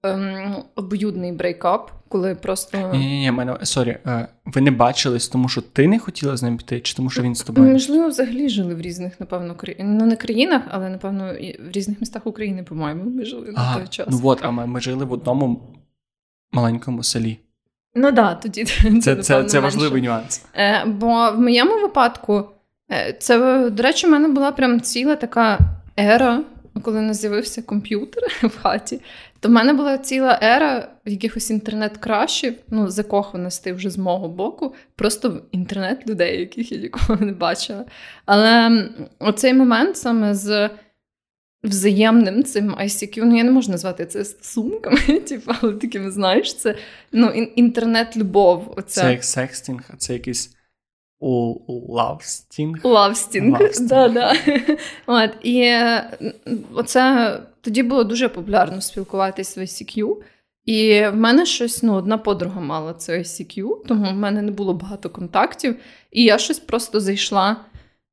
ем, обоюдний breakup, коли просто. Ні, ні, ні, мене sorry, е, ви не бачились, тому що ти не хотіла з ним піти, чи тому, що він з тобою? Можливо, взагалі жили в різних, напевно, країнах. Ну, не країнах, але напевно в різних містах України, по-моєму, ми жили на той час. Ну от, а ми, ми жили в одному маленькому селі. Ну так, да, тоді [LAUGHS] це це, це, це важливий нюанс. Е, Бо в моєму випадку, е, це, до речі, в мене була прям ціла така ера, коли не з'явився комп'ютер [LAUGHS] в хаті. То в мене була ціла ера якихось інтернет-крашів, ну, закоханостей вже з мого боку, просто в інтернет людей, яких я ніколи не бачила. Але оцей момент саме з взаємним цим ICQ, ну я не можу назвати це стосунками, [LAUGHS] типу, але такими, знаєш, це ну, інтернет-любов. Оця. Це як sexting, а це якийсь lovesting. Lovesting, да, да. [LAUGHS] От, І оце тоді було дуже популярно спілкуватись в ICQ. І в мене щось, ну, одна подруга мала це ICQ, тому в мене не було багато контактів. І я щось просто зайшла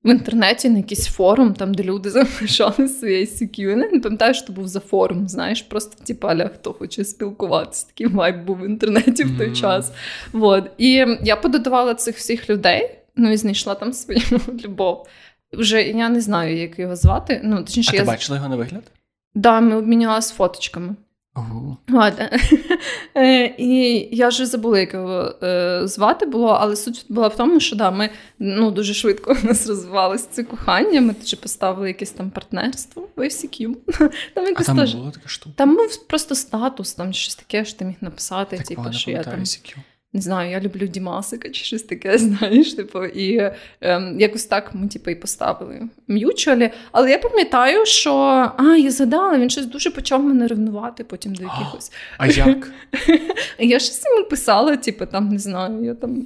в інтернеті на якийсь форум, там, де люди [LAUGHS] залишали своє ICQ. Я не пам'ятаю, що був за форум, знаєш, просто типу, аля, хто хоче спілкуватися. Такий вайб був в інтернеті в той mm-hmm. час. Вот. І я пододавала цих всіх людей, ну і знайшла там свою [LAUGHS] любов. Вже я не знаю, як його звати. Ну, точніше, А я... ти бачила його на вигляд? Так, да, ми обмінялися фоточками. Ладно. [LAUGHS] Е, і я вже забула, як його е, звати було, але суть була в тому, що да, ми ну, дуже швидко [LAUGHS] у нас розвивалося це кохання. Ми тоді поставили якесь там партнерство в ICQ. [LAUGHS] Там якось а там теж... була така штука? Там був просто статус, там щось таке, що ти міг написати, так, типу, що я там. ICQ. Не знаю, я люблю Дімасика чи щось таке, [LAUGHS] знаєш, типу, і ем, якось так ми типу, і поставили м'ючалі. Але я пам'ятаю, що а, я згадала, він щось дуже почав мене ревнувати потім до якихось. А як? [LAUGHS] Я щось йому писала, типу, там, не знаю, я там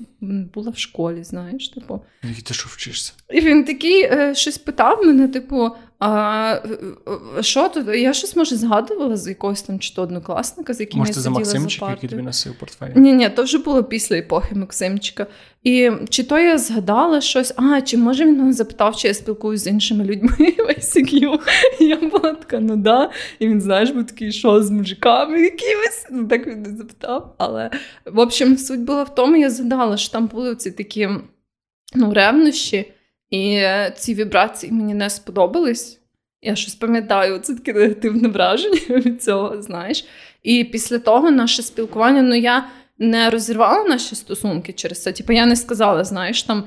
була в школі, знаєш, типу. І ти що вчишся? І він такий е, щось питав мене, типу, а що тут? Я щось може згадувала з якогось там чи то однокласника, з яким Може, я сиділа за Максимчика, який тобі носив портфель? Ні, ні, то вже було після епохи Максимчика. І чи то я згадала щось, а чи може він мене запитав, чи я спілкуюся з іншими людьми в ICQ? І я була така, ну да. І він, знаєш, був такий, що з мужиками якимись. Ну, так він не запитав. Але в общем, суть була в тому, я згадала, що там були ці такі ну, ревнощі. І ці вібрації мені не сподобались. Я щось пам'ятаю, це таке негативне враження [LAUGHS] від цього, знаєш. І після того наше спілкування, ну я не розірвала наші стосунки через це. Типу, я не сказала, знаєш, там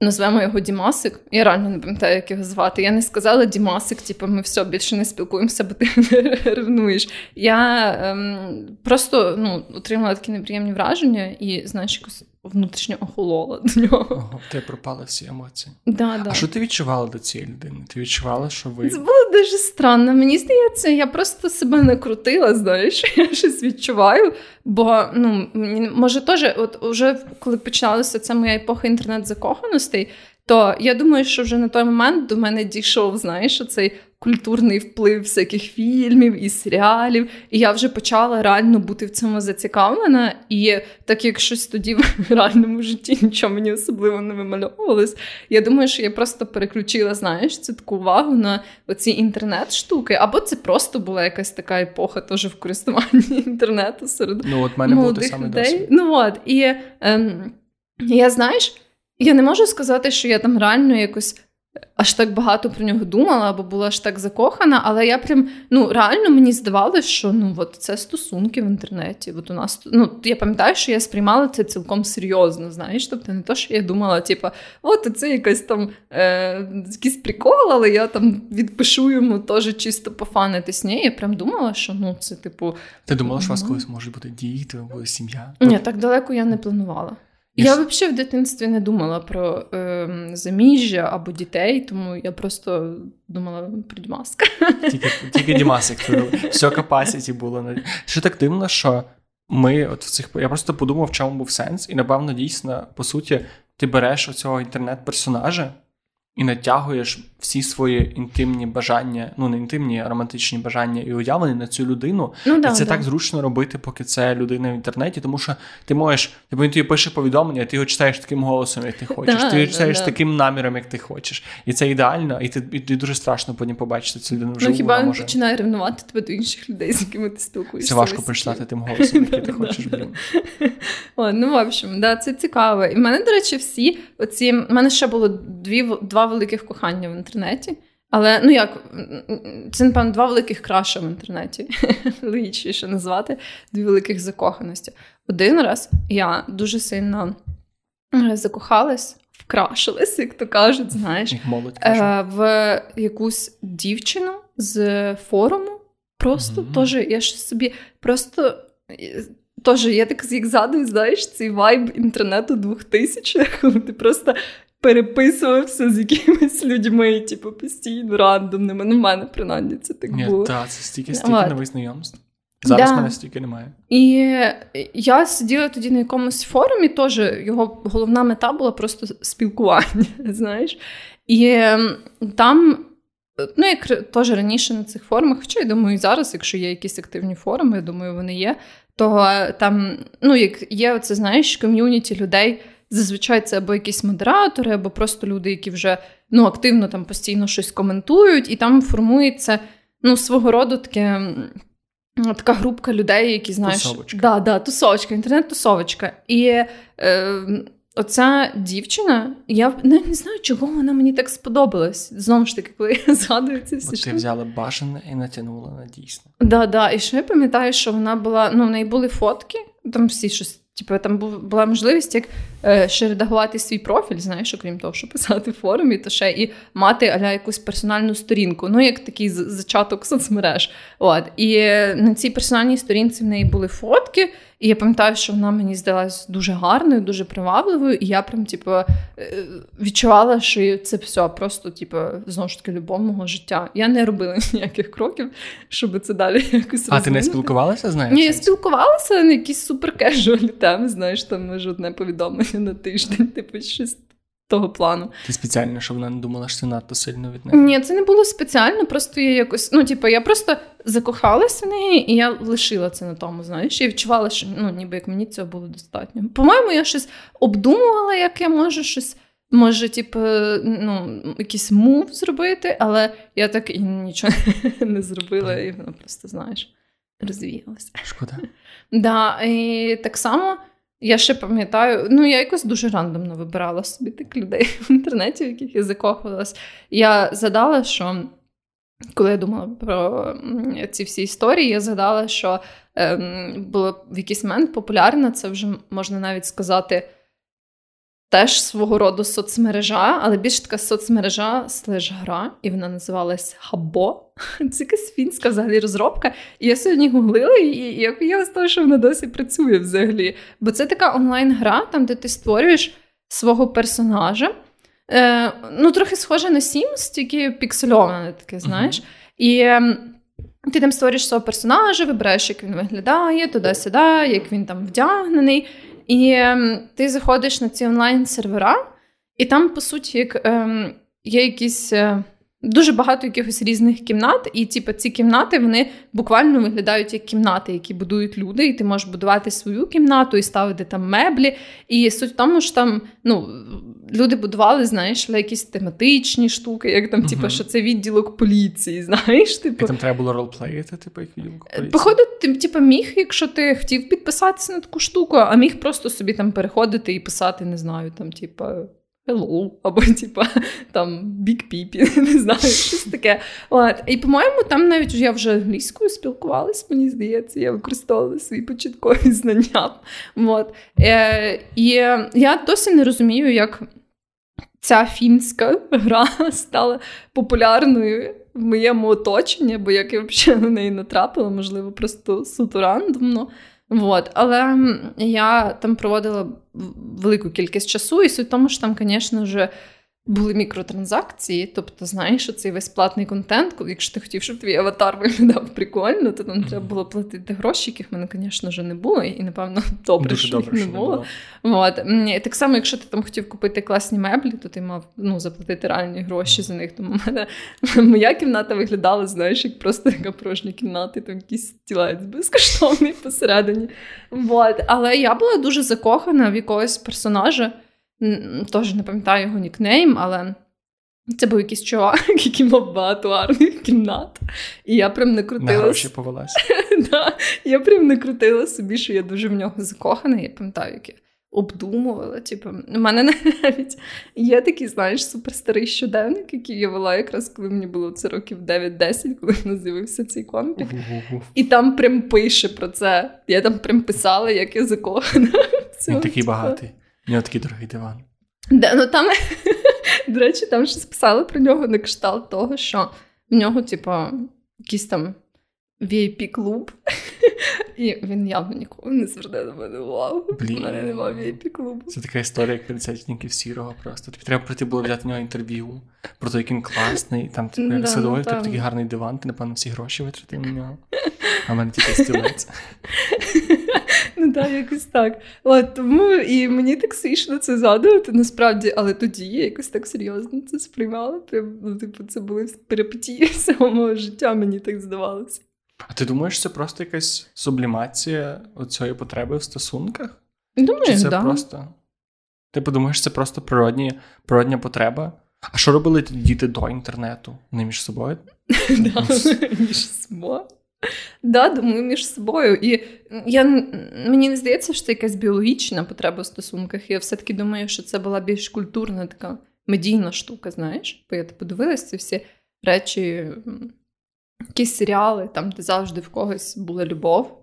назвемо його Дімасик. Я реально не пам'ятаю, як його звати. Я не сказала Дімасик, типу, ми все більше не спілкуємося, бо ти [LAUGHS] не ревнуєш. Я ем, просто ну, отримала такі неприємні враження і, знаєш, якось внутрішньо охолола до нього. Ого, ти пропали всі емоції. Да, да. А що ти відчувала до цієї людини? Ти відчувала, що ви. Це було дуже странно. Мені здається, я просто себе не крутила, знаєш, [LAUGHS] я щось відчуваю. Бо ну, може теж, от уже коли почалася ця моя епоха інтернет-закоханостей, то я думаю, що вже на той момент до мене дійшов, знаєш, цей культурний вплив всяких фільмів і серіалів. І я вже почала реально бути в цьому зацікавлена. І так як щось тоді [LAUGHS] в реальному житті нічого мені особливо не вимальовувалось, я думаю, що я просто переключила, знаєш, цю таку увагу на оці інтернет-штуки. Або це просто була якась така епоха теж в користуванні [LAUGHS] інтернету серед ну, от мене молодих було людей. Досвід. Ну от, і ем, я знаєш. Я не можу сказати, що я там реально якось аж так багато про нього думала, або була аж так закохана, але я прям ну реально мені здавалося, що ну от це стосунки в інтернеті. От у нас ну я пам'ятаю, що я сприймала це цілком серйозно. Знаєш, тобто не то, що я думала, типу, от це якась там е, якийсь прикол, але я там відпишу йому теж чисто пофанитись. Ні, я прям думала, що ну це типу. Ти думала, що у вас колись можуть бути діти, або сім'я? Ні, так далеко я не планувала. Я взагалі в дитинстві не думала про е, заміжжя або дітей, тому я просто думала про Дімаска. Тільки тільки Дімасик. Все capacity було. Що так дивно, що ми от в цих. Я просто подумав, в чому був сенс, і напевно, дійсно, по суті, ти береш оцього інтернет-персонажа і натягуєш всі свої інтимні бажання, ну не інтимні, а романтичні бажання і уявлення на цю людину. Ну, да, і це да. так зручно робити, поки це людина в інтернеті, тому що ти можеш, він тобі пише повідомлення, ти його читаєш таким голосом, як ти хочеш. Да, ти його читаєш таким наміром, як ти хочеш. І це ідеально, і ти і, і дуже страшно потім побачити цю людину вживу. Ну хіба він може... починає ревнувати тебе до інших людей, з якими ти спілкуєшся. Це важко прочитати тим голосом, який ти [LAUGHS] хочеш. блін. О, Ну, в общем, да, це цікаво. І в мене, до речі, всі оці. У мене ще було дві два великих кохання в інтернеті. Але ну як, це, напевно, два великих краша в інтернеті. [LAUGHS] Логічніше назвати дві великих закоханості. Один раз я дуже сильно е, закохалась, вкрашилась, як то кажуть, знаєш, молодь е, в якусь дівчину з форуму. Просто mm-hmm. теж я ж собі просто. Тож, я так як згадую, знаєш, цей вайб інтернету 2000 [LAUGHS] коли ти просто переписувався з якимись людьми, типу, постійно рандомними. Ну, в мене принаймні це так Ні, було. Так, це стільки стільки нових знайомств. Зараз да. мене стільки немає. І я сиділа тоді на якомусь форумі, теж його головна мета була просто спілкування, [LAUGHS] знаєш. І там. Ну, як теж раніше на цих форумах, хоча я думаю, і зараз, якщо є якісь активні форуми, я думаю, вони є. То там, ну, як є, оце, знаєш, ком'юніті людей, зазвичай це або якісь модератори, або просто люди, які вже ну, активно там постійно щось коментують, і там формується ну, свого роду таке. Така групка людей, які знаєш, Тусовочка. Да, да, тусовочка, інтернет-тусовочка. І е, оця дівчина, я не, не знаю, чого вона мені так сподобалась. Знову ж таки, коли я згадую це всі От ти взяла башене і натягнула на дійсне. Да, да. І ще я пам'ятаю, що вона була, ну, в неї були фотки, там всі щось. Типу, там був, була можливість як е, ще редагувати свій профіль, знаєш, окрім того, що писати в форумі, то ще і мати аля якусь персональну сторінку, ну як такий зачаток соцмереж. От. І на цій персональній сторінці в неї були фотки, і я пам'ятаю, що вона мені здалась дуже гарною, дуже привабливою, і я прям, типу, е, відчувала, що це все просто, типу, знову ж таки, любов мого життя. Я не робила [LAUGHS] ніяких кроків, щоб це далі [LAUGHS] якось А ти не спілкувалася з нею? Ні, я спілкувалася на якісь суперкежуалі теми, знаєш, там може одне повідомлення на тиждень, [LAUGHS] типу щось того плану. Ти спеціально, щоб вона не думала, що ти надто сильно від неї. Ні, це не було спеціально, просто я якось, ну, типу, я просто закохалася в неї, і я лишила це на тому, знаєш, і відчувала, що ну, ніби як мені цього було достатньо. По-моєму, я щось обдумувала, як я можу щось. Може, типу, ну, якийсь мув зробити, але я так і нічого [LAUGHS] не зробила, і воно просто, знаєш, розвіялося. Шкода. Да, і так само я ще пам'ятаю, ну я якось дуже рандомно вибирала собі тих людей в інтернеті, в яких я закохувалась. Я задала, що коли я думала про ці всі історії, я згадала, що ем, було в якийсь момент популярна, це вже можна навіть сказати. Теж свого роду соцмережа, але більш така соцмережа слеш гра, і вона називалась Хабо. [LAUGHS] Це якась фінська взагалі розробка. І я сьогодні гуглила, і і я з того, що вона досі працює взагалі. Бо це така онлайн-гра, там, де ти створюєш свого персонажа. Е, ну, трохи схоже на Sims, тільки піксельоване таке, знаєш. І ем, ти там створюєш свого персонажа, вибираєш, як він виглядає, туди-сюди, як він там вдягнений. І ем, ти заходиш на ці онлайн-сервера, і там, по суті, як, ем, є якісь. Е, Дуже багато якихось різних кімнат, і типу, ці кімнати вони буквально виглядають як кімнати, які будують люди, і ти можеш будувати свою кімнату і ставити там меблі. І суть в тому, що там ну, люди будували, знаєш, якісь тематичні штуки, як там, типу, Мгм. що це відділок поліції, [LAUGHS] знаєш, типу. І там треба було ролплеїти, типу, як відділку поліції. Походу, ти типу, міг, якщо ти хотів підписатися на таку штуку, а міг просто собі там переходити і писати, не знаю, там, типу, hello, або типу, [LAUGHS] там big pipi, [LAUGHS] не знаю, щось таке. От. І, по-моєму, там навіть я вже англійською спілкувалась, мені здається, я використовувала свої початкові [LAUGHS] знання. От. Е, і я досі не розумію, як. Ця фінська гра стала популярною в моєму оточенні, бо як я взагалі на неї натрапила, можливо, просто суто рандомно. Вот. Але я там проводила велику кількість часу, і суть в тому, що там, звісно ж, були мікротранзакції. Тобто, знаєш, цей весь платний контент, коли якщо ти хотів, щоб твій аватар виглядав прикольно, то там треба було платити гроші, яких в мене, звісно не було, і напевно [LAUGHS] добре, Дуже що добре, їх не було. було. От. І Так само, якщо ти там хотів купити класні меблі, то ти мав ну, заплатити реальні гроші за них. Тому в мене [LAUGHS] моя кімната виглядала, знаєш, як просто така порожня кімната, і там якийсь стілець безкоштовний посередині. От. Але я була дуже закохана в якогось персонажа. Теж не пам'ятаю його нікнейм, але. Це був якийсь чувак, [LAUGHS] який мав багато гарних кімнат. І я прям не На крутила гроші повелась. [LAUGHS] да, я прям не крутила собі, що я дуже в нього закохана. Я пам'ятаю, як я обдумувала. Типу, у мене [LAUGHS] навіть є такий, знаєш, суперстарий щоденник, який я вела якраз коли мені було це років 9-10, коли в нас з'явився цей компік. І там прям пише про це. Я там прям писала, як я закохана. Він такий багатий. Нього такий дорогий диван. Да, ну там, [LAUGHS] до речі, там щось писали про нього на кшталт того, що в нього, типу, якісь там VIP-клуб. І він явно ніколи не зверне на мене увагу. Блін. У мене немає VIP-клубу. Це така історія, як 50 відтінків сірого просто. Тобі треба прийти було взяти в нього інтерв'ю про те, як він класний. Там, типу, як Да, садовий, ну, там. такий гарний диван, ти, напевно, всі гроші витратив на нього. А в мене тільки стілець. Ну так, якось так. От тому і мені так смішно це згадувати насправді, але тоді я якось так серйозно це сприймала. Прям, ну, типу, це були перипетії [LAUGHS] всього мого життя, мені так здавалося. А ти думаєш, це просто якась сублімація цієї потреби в стосунках? Думаю, Чи це да. просто Ти подумаєш, це просто природні, природня потреба. А що робили діти до інтернету? Вони між собою? [LAUGHS] Між собою. Да, думаю, між собою. І я, мені не здається, що це якась біологічна потреба в стосунках. Я все-таки думаю, що це була більш культурна така медійна штука, знаєш? Бо я подивилася ці всі речі, якісь серіали, там, де завжди в когось була любов.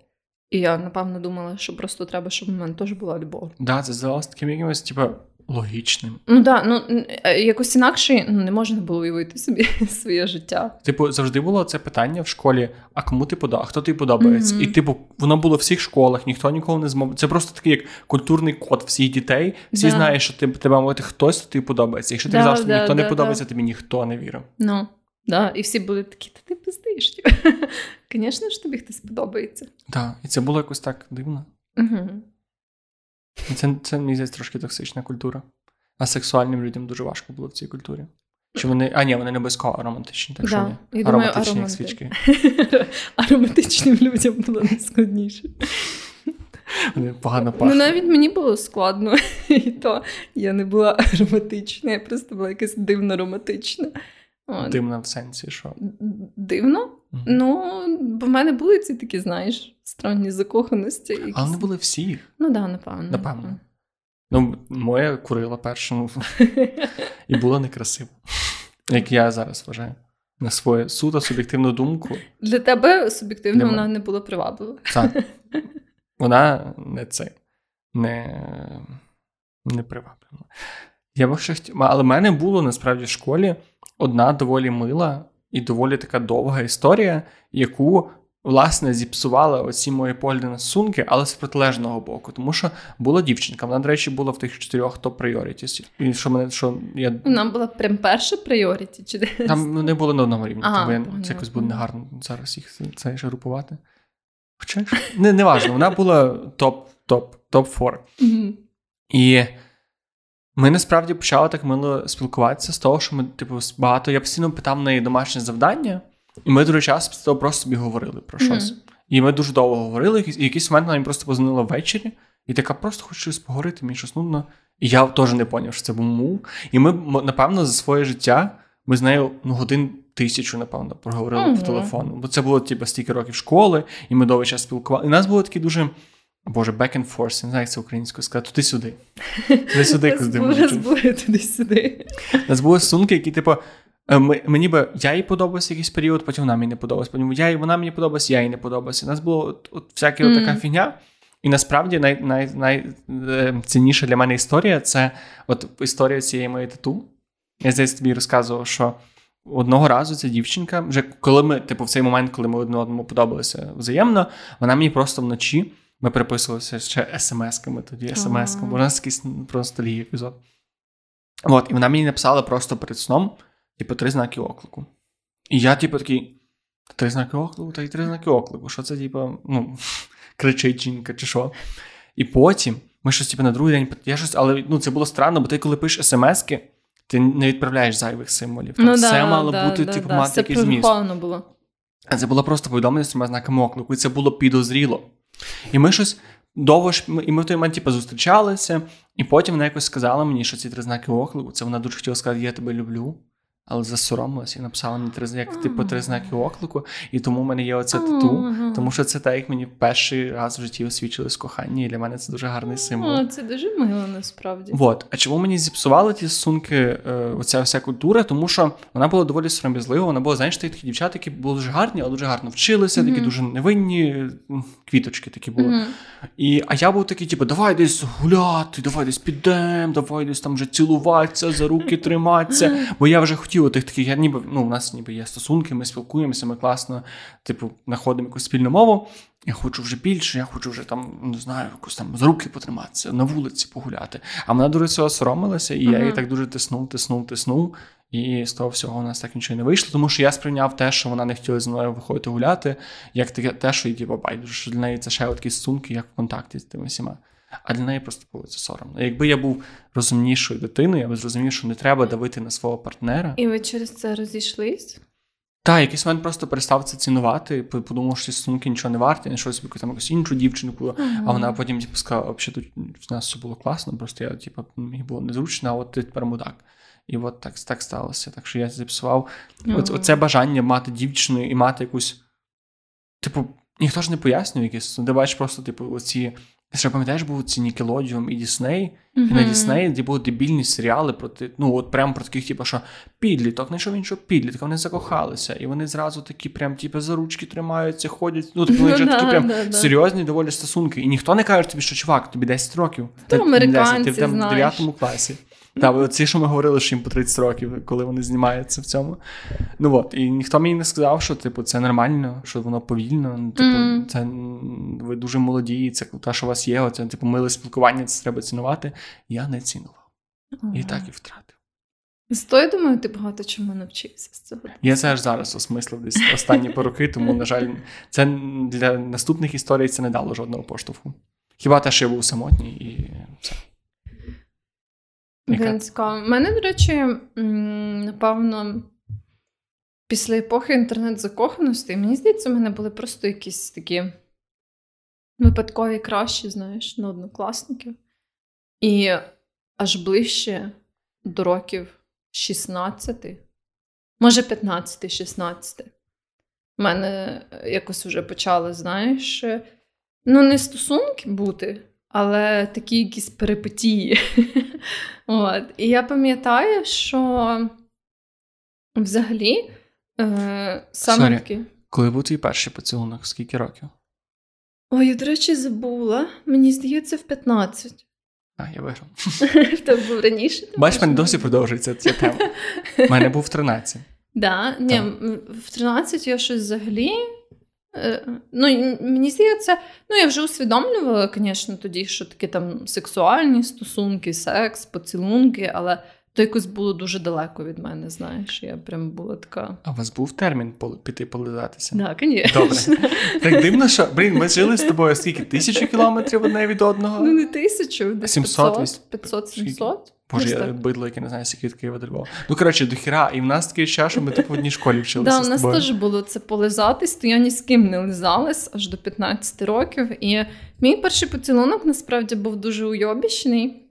І я напевно думала, що просто треба, щоб в мене теж була любов. Так, да, це здавалося таким якимось, типу, логічним. Ну так, да, ну е, якось інакше ну, не можна було уявити собі [LAUGHS] своє життя. Типу, завжди було це питання в школі: а кому ти подобається, а хто тобі подобається? Mm-hmm. І, типу, воно було в всіх школах, ніхто ніколи не змов. Це просто такий як культурний код всіх дітей. Всі да. знають, що ти тебе мовити хтось, хто тобі подобається. Якщо ти да, казав, що ніхто не подобається, тобі ніхто не вірив. Ну. Да, І всі були такі, та ти пиздиш. [LAUGHS] Звісно ж, тобі хтось подобається. Так, і це було якось так дивно. Угу. Це, це мені здається, трошки токсична культура. А сексуальним людям дуже важко було в цій культурі. Чи вони. А, ні, вони не обов'язково ароматичні, так да, що ні. ароматичні, як свічки. [LAUGHS] Ароматичним людям було найскладніше. Вони погано пахнуть. Ну, навіть мені було складно, [LAUGHS] і то я не була ароматична, я просто була якась дивно романтична. Дивна в сенсі, що? Дивно? Угу. Ну, бо в мене були ці такі, знаєш, странні закоханості. Якісь... Але не були всі. Ну так, да, напевно. Напевно. Ну, моя курила першому [LAUGHS] і була некрасива. Як я зараз вважаю. На свою суто суб'єктивну думку. Для тебе суб'єктивно вона не була приваблива. Так. [LAUGHS] Вона не це, не не приваблива. Я б ще хотів, але в мене було насправді в школі одна доволі мила і доволі така довга історія, яку. Власне, зіпсувала оці мої погляди на сумки, але з протилежного боку. Тому що була дівчинка, вона, до речі, була в тих чотирьох топ пріоритіс. І що мене що я вона була прям перша пріоріті? Чи десь? там вони були на одному рівні, ага, тому я, це якось буде негарно зараз їх це групувати. Хоча не, не важливо, вона була топ топ топ 4 І ми насправді почали так мило спілкуватися з того, що ми, типу, багато. Я постійно питав неї домашнє завдання, і ми дуже часто просто собі говорили про щось. Mm-hmm. І ми дуже довго говорили, і якийсь момент вона мені просто позвонила ввечері, і така просто хочу щось поговорити, мені щось нудно. І я теж не зрозумів, що це був мув. І ми, напевно, за своє життя ми з нею ну, годин тисячу, напевно, проговорили mm-hmm. по телефону. Бо це було типу, стільки років школи, і ми довгий час спілкувалися. І у нас було такі дуже. Боже, back and forth, не знаю, як це українською сказати, туди-сюди. Туди-сюди [LAUGHS] куди Розбули туди-сюди. У нас були сумки, які, типу, е, мені би я їй подобався якийсь період, потім вона мені не подобалась, потім я, вона мені подобалась, я їй не подобався. У нас було от, от всяка mm. така фігня. І насправді найцінніша най, най, е, для мене історія це от історія цієї моєї тату. Я здається тобі розказував, що одного разу ця дівчинка, вже коли ми, типу, в цей момент, коли ми одне одному подобалися взаємно, вона мені просто вночі. Ми переписувалися ще смс-ками тоді, смс-ками, у нас якийсь просто лігій епізод. От, і вона мені написала просто перед сном, типу, три знаки оклику. І я, типу, такий. Три знаки оклику, та й три знаки оклику. Що це, типу, ну, [LAUGHS] кричить жінка, чи що? І потім ми щось, типу, на другий день я щось, але ну, це було странно, бо ти, коли пишеш смс-ки, ти не відправляєш зайвих символів. Там ну, все да, мало да, бути, да, типу, мати якийсь зміст. було. А це було просто повідомлення з трьома знаками оклику, і це було підозріло. І ми щось довго ж, і ми в той момент типу, зустрічалися, і потім вона якось сказала мені, що ці три знаки оклику, це вона дуже хотіла сказати, я тебе люблю але засоромилася і написала мені три як типу три знаки оклику, і тому в мене є оце тату, тому що це так, як мені перший раз в житті освічили з кохання, і для мене це дуже гарний символ. О, Це дуже мило насправді. Вот. А чому мені зіпсували ті стосунки, е, оця вся культура? Тому що вона була доволі сором'язлива. Вона була, знаєш, такі дівчата, які були дуже гарні, але дуже гарно вчилися, такі дуже невинні квіточки такі були. І, А я був такий, типу, давай десь гуляти, давай десь підемо, давай десь там вже цілуватися, за руки триматися. [LAUGHS] Бо я вже хотів хотів тих таких, я ніби ну, у нас ніби є стосунки, ми спілкуємося, ми класно, типу, знаходимо якусь спільну мову. Я хочу вже більше, я хочу вже там, не знаю, якось там з руки потриматися, на вулиці погуляти. А вона дуже цього соромилася, і uh-huh. я її так дуже тиснув, тиснув, тиснув. І з того всього у нас так нічого не вийшло, тому що я сприйняв те, що вона не хотіла зі мною виходити гуляти, як те, що їй типу, байдуже, що для неї це ще такі стосунки, як в контакті з тими всіма. А для неї просто було це соромно. Якби я був розумнішою дитиною, я би зрозумів, що не треба давити на свого партнера. І ви через це розійшлись? Так, якийсь момент просто перестав це цінувати, подумав, що ці стосунки нічого не варті, знайшов собі там якусь іншу дівчинку, uh-huh. а вона потім типу, сказала, взагалі тут в нас все було класно, просто я типу, мені було незручно, а от ти тепер мудак. І от так так сталося. Так що я зіпсував uh-huh. оце бажання мати дівчину і мати якусь. Типу, ніхто ж не пояснює якісь. Ти бачиш просто, типу, оці Ще пам'ятаєш, був ці Нікелодіум і Дісней, mm-hmm. і на Дісней, де були дебільні серіали про ну от прям про таких, типу, що підліток, не що іншого підлітка, вони закохалися, і вони зразу такі, прям, типу, за ручки тримаються, ходять. Ну, тобто вони вже [LAUGHS] такі прям серйозні доволі стосунки. І ніхто не каже тобі, що чувак, тобі 10 років. Ти, 10, ти в 9 класі. Так, оці, що ми говорили, що їм по 30 років, коли вони знімаються в цьому. Ну от, і ніхто мені не сказав, що типу, це нормально, що воно повільно. Ну, типу, mm. це ви дуже молоді, це те, що у вас є, оце, типу, миле спілкування, це треба цінувати. Я не цінував. Mm. І так і втратив. З тою, думаю, ти багато чому навчився з цього. Я це аж зараз осмислив десь останні роки, тому, на жаль, це для наступних історій це не дало жодного поштовху. Хіба те, що я був самотній і все. Цікаво. У мене, до речі, напевно, після епохи інтернет-закоханості, мені здається, в мене були просто якісь такі випадкові кращі, знаєш, на однокласників. І аж ближче до років 16, може, 15-16. У мене якось вже почали, знаєш, ну, не стосунки бути, але такі якісь перипетії. [LAUGHS] От. І я пам'ятаю, що взагалі е, саме таки. Коли був твій перший поцілунок, скільки років? Ой, я, до речі, забула. Мені здається, в 15. А, я виграв. [LAUGHS] Тебе був раніше. Бачиш, мене досі продовжується ця тема. [LAUGHS] У мене був в 13. Да, ні, В 13 я щось взагалі ну, Мені здається, ну я вже усвідомлювала, звісно, тоді, що такі там сексуальні стосунки, секс, поцілунки, але то якось було дуже далеко від мене, знаєш. Я прям була така. А у вас був термін піти полизатися? Так, звісно. Добре. Так дивно, що блін, ми жили з тобою скільки? Тисячу кілометрів одне від одного? Ну, не тисячу, десь 700, 500-700. Боже, я бидло, яке не знаю, скільки Києва до Львова. Ну, коротше, до хіра, і в нас такий час, що ми типу в одній школі вчилися. Так, да, у нас теж було це полизатись, то я ні з ким не лизалась аж до 15 років. І мій перший поцілунок насправді був дуже уйобічний.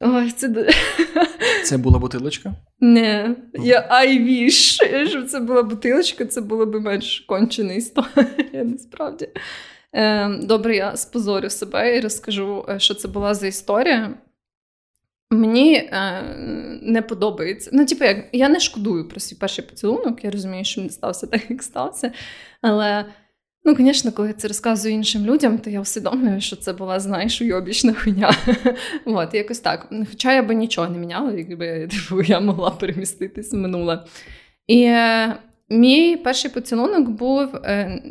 Ой, це [LAUGHS] Це була бутилочка? Не, я I wish, щоб це була бутилочка, це було б менш кончена історія, [LAUGHS] насправді. Е, добре, я спозорю себе і розкажу, е, що це була за історія. Мені е, не подобається. Ну, типу, як я не шкодую про свій перший поцілунок, я розумію, що не стався так, як стався. Але, ну, звісно, коли я це розказую іншим людям, то я усвідомлюю, що це була, знаєш, уйобічна хуйня. [LAUGHS] От, якось так. Хоча я би нічого не міняла, якби типу, я могла переміститись минуле. І е, мій перший поцілунок був. Е,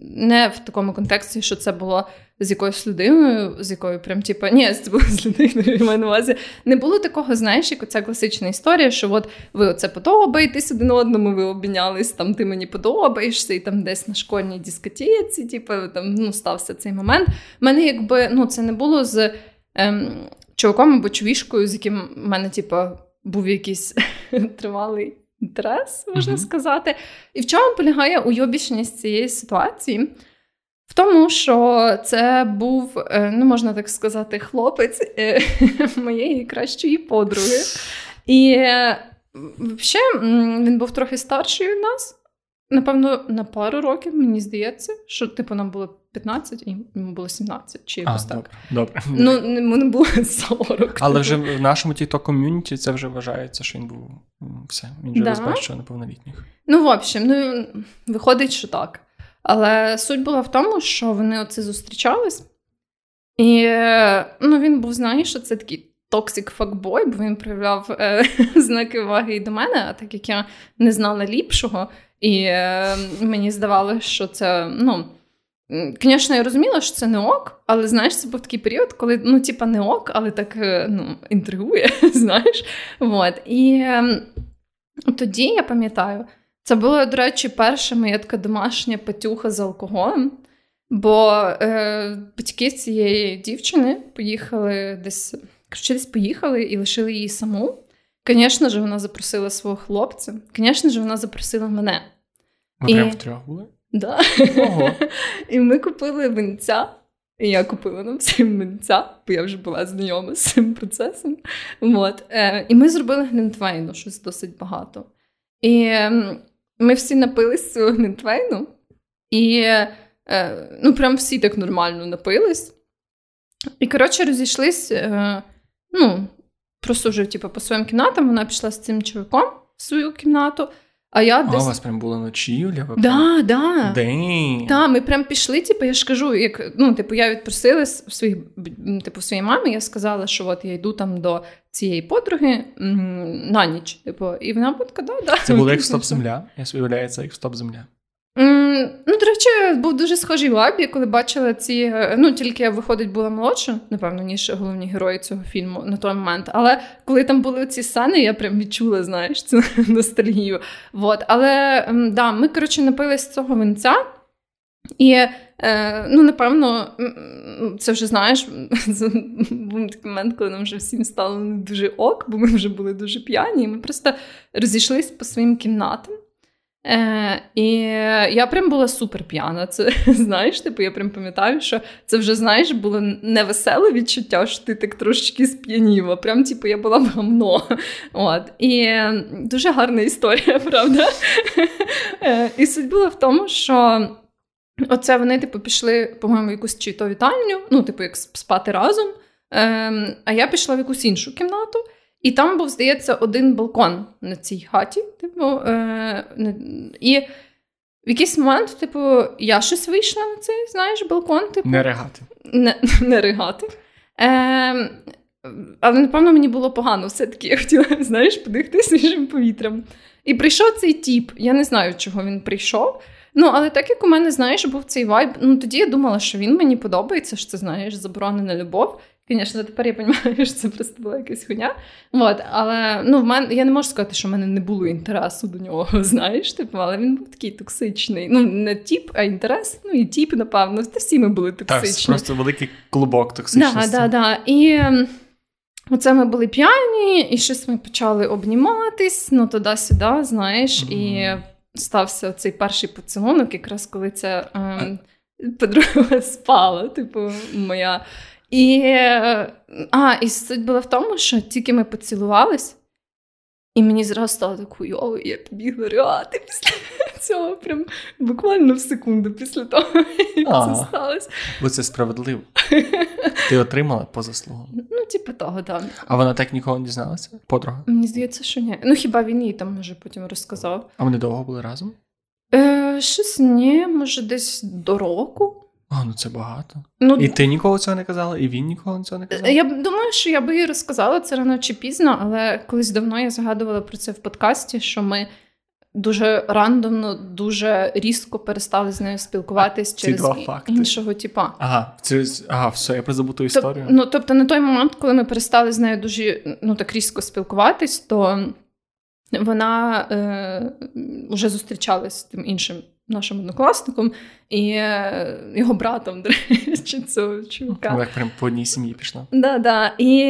не в такому контексті, що це було з якоюсь людиною, з якою прям типу, ні, це було з людиною в на увазі. Не було такого, знаєш, як оця класична історія, що от ви оце подобаєтесь один одному, ви обмінялись, там ти мені подобаєшся, і там десь на школьній дискотеці, типу, там ну, стався цей момент. У мене якби ну, це не було з ем, чуваком або чувішкою, з яким в мене, типу, був якийсь [LAUGHS] тривалий інтерес, можна mm-hmm. сказати. І в чому полягає уйобічність цієї ситуації? В тому, що це був, е, ну можна так сказати, хлопець е, [LAUGHS] моєї кращої подруги. І е, взагалі він був трохи старший від нас. Напевно, на пару років, мені здається, що типу нам було 15, і йому було 17, чи якось так. Добре. Ну, йому не було [LAUGHS] 40. Але вже в нашому тікток ком'юніті це вже вважається, що він був все. Він вже да? розбачив неповнолітніх. Ну, в общем, ну виходить, що так. Але суть була в тому, що вони оце зустрічались, і ну, він був, знаєш, що це такий токсик факбой, бо він проявляв е, [LAUGHS] знаки уваги і до мене, а так як я не знала ліпшого, і е, мені здавалося, що це, ну. Звісно, я розуміла, що це не ок, але знаєш, це був такий період, коли ну, типа, не ок, але так е, ну, інтригує. [LAUGHS] знаєш. Вот. І е, тоді я пам'ятаю, це була, до речі, перша моя така домашня патюха з алкоголем. Бо е, батьки цієї дівчини поїхали десь коротше, десь поїхали і лишили її саму. Звісно ж, вона запросила свого хлопця. Звісно ж, вона запросила мене. Ви І- прям втрьох були? Да. Ого. І ми купили винця. І я купила нам всім винця, бо я вже була знайома з цим процесом. От. Е, і ми зробили глінтвейну, щось досить багато. І ем, ми всі напились цього глінтвейну, і е, ну, прям всі так нормально напились. І, коротше, розійшлись. Е, ну, просто вже типу, по своїм кімнатам. Вона пішла з цим чоловіком в свою кімнату, а я А десь. у вас прям була ночівля? Ви прям- Да, да. День. Так, ми прям пішли, типу, я ж кажу, як ну, типу, я відпросила своїх, типу, своїй мамі, я сказала, що от я йду там до цієї подруги на ніч. Типу, і вона така, да, да. Це було як в [LAUGHS] стоп земля. Я собі уявляю, це як стоп земля. Ну, до речі, був дуже схожий я коли бачила ці. е, Ну, тільки я, виходить, була молодша, напевно, ніж головні герої цього фільму на той момент. Але коли там були ці сцени, я прям відчула, знаєш, цю [LAUGHS] ностальгію. Вот. Але да, ми, коротше, напились цього винця. І, е, ну, напевно, це вже знаєш, [LAUGHS] був такий момент, коли нам вже всім стало не дуже ок, бо ми вже були дуже п'яні. І ми просто розійшлись по своїм кімнатам. Е, і я прям була супер п'яна. Це [LAUGHS] знаєш, типу, я прям пам'ятаю, що це вже знаєш, було невеселе відчуття, що ти так трошечки сп'янів, прям типу я була в гамно. От. І дуже гарна історія, [LAUGHS] правда? Е, і суть була в тому, що. Оце вони, типу, пішли, по-моєму, якусь чи то вітальню, ну, типу, як спати разом. Ем, а я пішла в якусь іншу кімнату, і там був, здається, один балкон на цій хаті. Типу, е, і в якийсь момент, типу, я щось вийшла на цей, знаєш, балкон, типу, Не регати. не, [LAUGHS] не ригати. Ем, але, напевно, мені було погано все-таки. Я хотіла, [LAUGHS] знаєш, подихти [LAUGHS] свіжим повітрям. І прийшов цей тіп. Я не знаю, чого він прийшов. Ну, але так як у мене, знаєш, був цей вайб, ну тоді я думала, що він мені подобається, що це, знаєш, заборонена любов. Звісно, тепер я розумію, [LAUGHS] що це просто була якась хуйня. От, але ну, в мене, я не можу сказати, що в мене не було інтересу до нього, [LAUGHS] знаєш, типу, але він був такий токсичний. Ну, не тіп, а інтерес. Ну і тіп, напевно. Та всі ми були Так, просто великий клубок токсичності. Да, да, да. І оце ми були п'яні, і щось ми почали обніматись, ну туди-сюди, знаєш, і стався цей перший поцілунок, якраз коли ця ем, подруга [LAUGHS] спала, типу, моя. І, а, і суть була в тому, що тільки ми поцілувались, і мені зразу стало так хуйово, і я побігла ригати після цього, прям буквально в секунду після того, як Ага. це сталося. Бо це справедливо. [LAUGHS] Ти отримала по заслугам. Ну, типу того, так. А вона так ніколи не дізналася? Подруга. Мені здається, що ні. Ну хіба він їй там може потім розказав. А вони довго були разом? Е, щось ні, може, десь до року. А, ну це багато. Ну, І ти ніколи цього не казала, і він ніколи цього не казав? я думаю, що я би їй розказала це рано чи пізно, але колись давно я згадувала про це в подкасті, що ми дуже рандомно, дуже різко перестали з нею спілкуватись ці через два факти. іншого типа. Ага, це, ага, все, я призабув ту Тоб- історію. ну, тобто, на той момент, коли ми перестали з нею дуже ну, так різко спілкуватись, то вона е, вже зустрічалась з тим іншим нашим однокласником і е, його братом, до речі, цього чувака. Як прям по одній сім'ї пішла. Да, да. І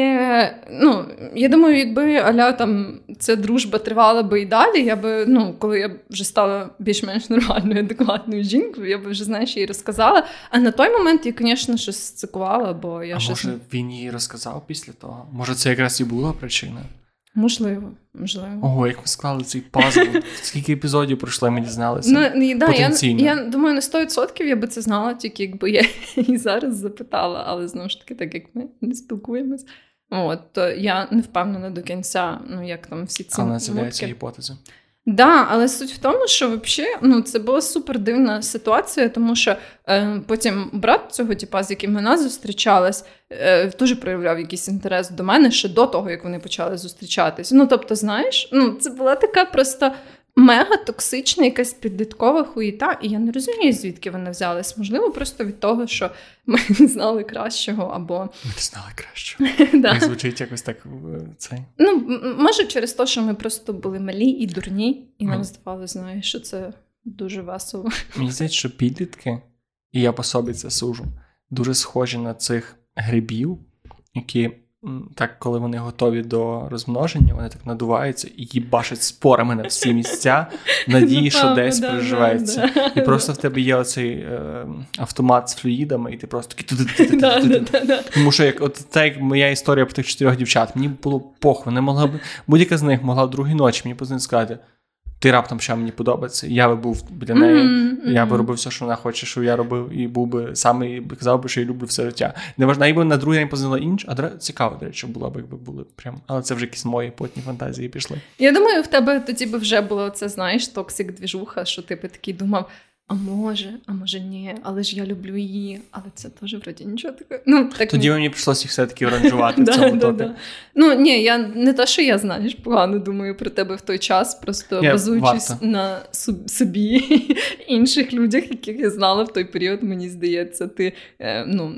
ну, я думаю, якби Аля там ця дружба тривала би і далі, я би, ну, коли я вже стала більш-менш нормальною, адекватною жінкою, я би вже, знаєш, їй розказала. А на той момент я, звісно, щось цикувала, бо я а щось... може він їй розказав після того? Може, це якраз і була причина? Можливо, можливо. Ого, як ми склали цей пазл. Скільки епізодів пройшло, ми дізналися. Ну, да, я, потенційно. я думаю, на 100% я би це знала, тільки якби я [LAUGHS] і зараз запитала, але знову ж таки, так як ми не спілкуємось, от, то я не впевнена до кінця, ну як там всі ці Але з'являються мутки. Да, але суть в тому, що взагалі ну, це була супер дивна ситуація, тому що е, потім брат цього тіпа, з яким вона зустрічалась, е, теж проявляв якийсь інтерес до мене ще до того, як вони почали зустрічатись. Ну, тобто, знаєш, ну, це була така просто мега токсична, якась підліткова хуїта, і я не розумію, звідки вона взялась. Можливо, просто від того, що ми не знали кращого, або Ми не знали краще. [LAUGHS] да. Звучить якось так е, цей. Ну, може, через те, що ми просто були малі і дурні, і нам здавалося, знаєш, що це дуже весело. Мені здається, що підлітки, і я по собі це сужу, дуже схожі на цих грибів, які так, коли вони готові до розмноження, вони так надуваються і їбашать спорами на всі місця, [LAUGHS] надії, що десь переживається. І просто в тебе є оцей е, автомат з флюїдами, і ти просто такий. [LAUGHS] Тому що як от та як моя історія про тих чотирьох дівчат, мені було пох, вони могла б будь-яка з них могла в другій ночі мені позвонити сказати ти раптом що мені подобається. Я би був для неї, mm-hmm. я би робив все, що вона хоче, що я робив, і був би саме і казав би, що я люблю все життя. Не важливо, якби на другий день познала інше, а цікаво, до речі, було б, якби були прям. Але це вже якісь мої потні фантазії пішли. Я думаю, в тебе тоді би вже було це, знаєш, токсик двіжуха, що ти би такий думав. А може, а може ні, але ж я люблю її, але це теж вроді нічого таке. Ну, так Тоді мені прийшлося їх все-таки [LAUGHS] оранжувати в цьому топі. Ну ні, я не те, що я знаєш, погано думаю про тебе в той час, просто базуючись на собі [LAUGHS] інших людях, яких я знала в той період, мені здається, ти е, ну,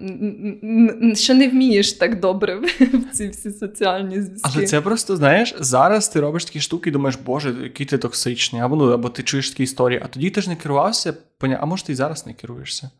ще не вмієш так добре [LAUGHS] в ці всі соціальні зв'язки. Але це просто, знаєш, зараз ти робиш такі штуки і думаєш, боже, який ти токсичний, або ну, або ти чуєш такі історії, а тоді ти ж не керувався а може ти і зараз не керуєшся.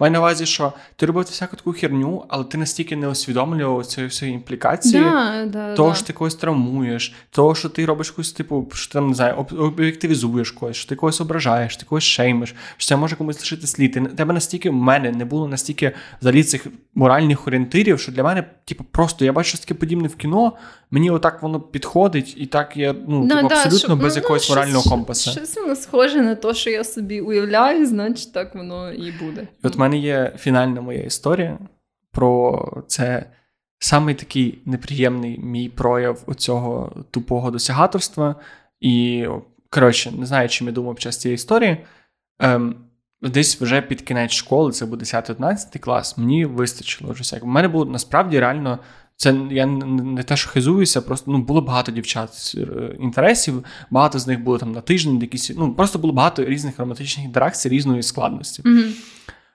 Маю на увазі, що ти робив всяку таку херню, але ти настільки не усвідомлював цієї всієї імплікації, да, да, того, да. що ти когось травмуєш, того, що ти робиш якусь, типу, що там не знаю, об'єктивізуєш когось, що ти когось ображаєш, ти когось шеймиш, що це може комусь лишити слід. Ти, тебе настільки в мене не було настільки взагалі цих моральних орієнтирів, що для мене, типу, просто я бачу щось таке подібне в кіно, мені отак воно підходить, і так я ну, да, типу, абсолютно без ну, якогось ну, морального щось, компаса. Щось воно схоже на те, що я собі уявляю, значить так воно і буде. І От в мене є фінальна моя історія про це самий такий неприємний мій прояв оцього тупого досягаторства. І, коротше, не знаю, чим я думав під час цієї історії. Ем, Десь вже під кінець школи, це був 10-11 клас, мені вистачило вже всяк. У мене було насправді реально. Це я не те, що хизуюся, просто ну було багато дівчат е, інтересів, багато з них було там на тиждень, якісь ну просто було багато різних романтичних інтеракцій різної складності. Mm-hmm.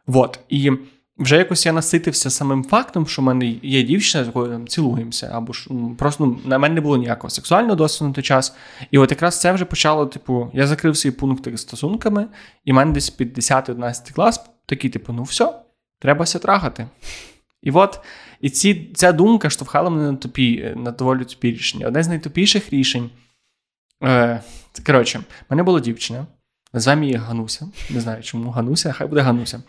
Вот. І вже якось я наситився самим фактом, що в мене є дівчина, з якою там цілуємося, або ж ну, просто ну, на мене не було ніякого сексуального досвіду на той час. І от якраз це вже почало, типу, я закрив свої пункти стосунками, і в мене десь під 10-11 клас такий, типу, ну все, треба ся трахати. І от і ці, ця думка штовхала мене на тупі, на доволі тупі рішення. Одне з найтупіших рішень. Е, Коротше, в мене була дівчина, називаємо її Гануся. Не знаю, чому Гануся, хай буде Гануся.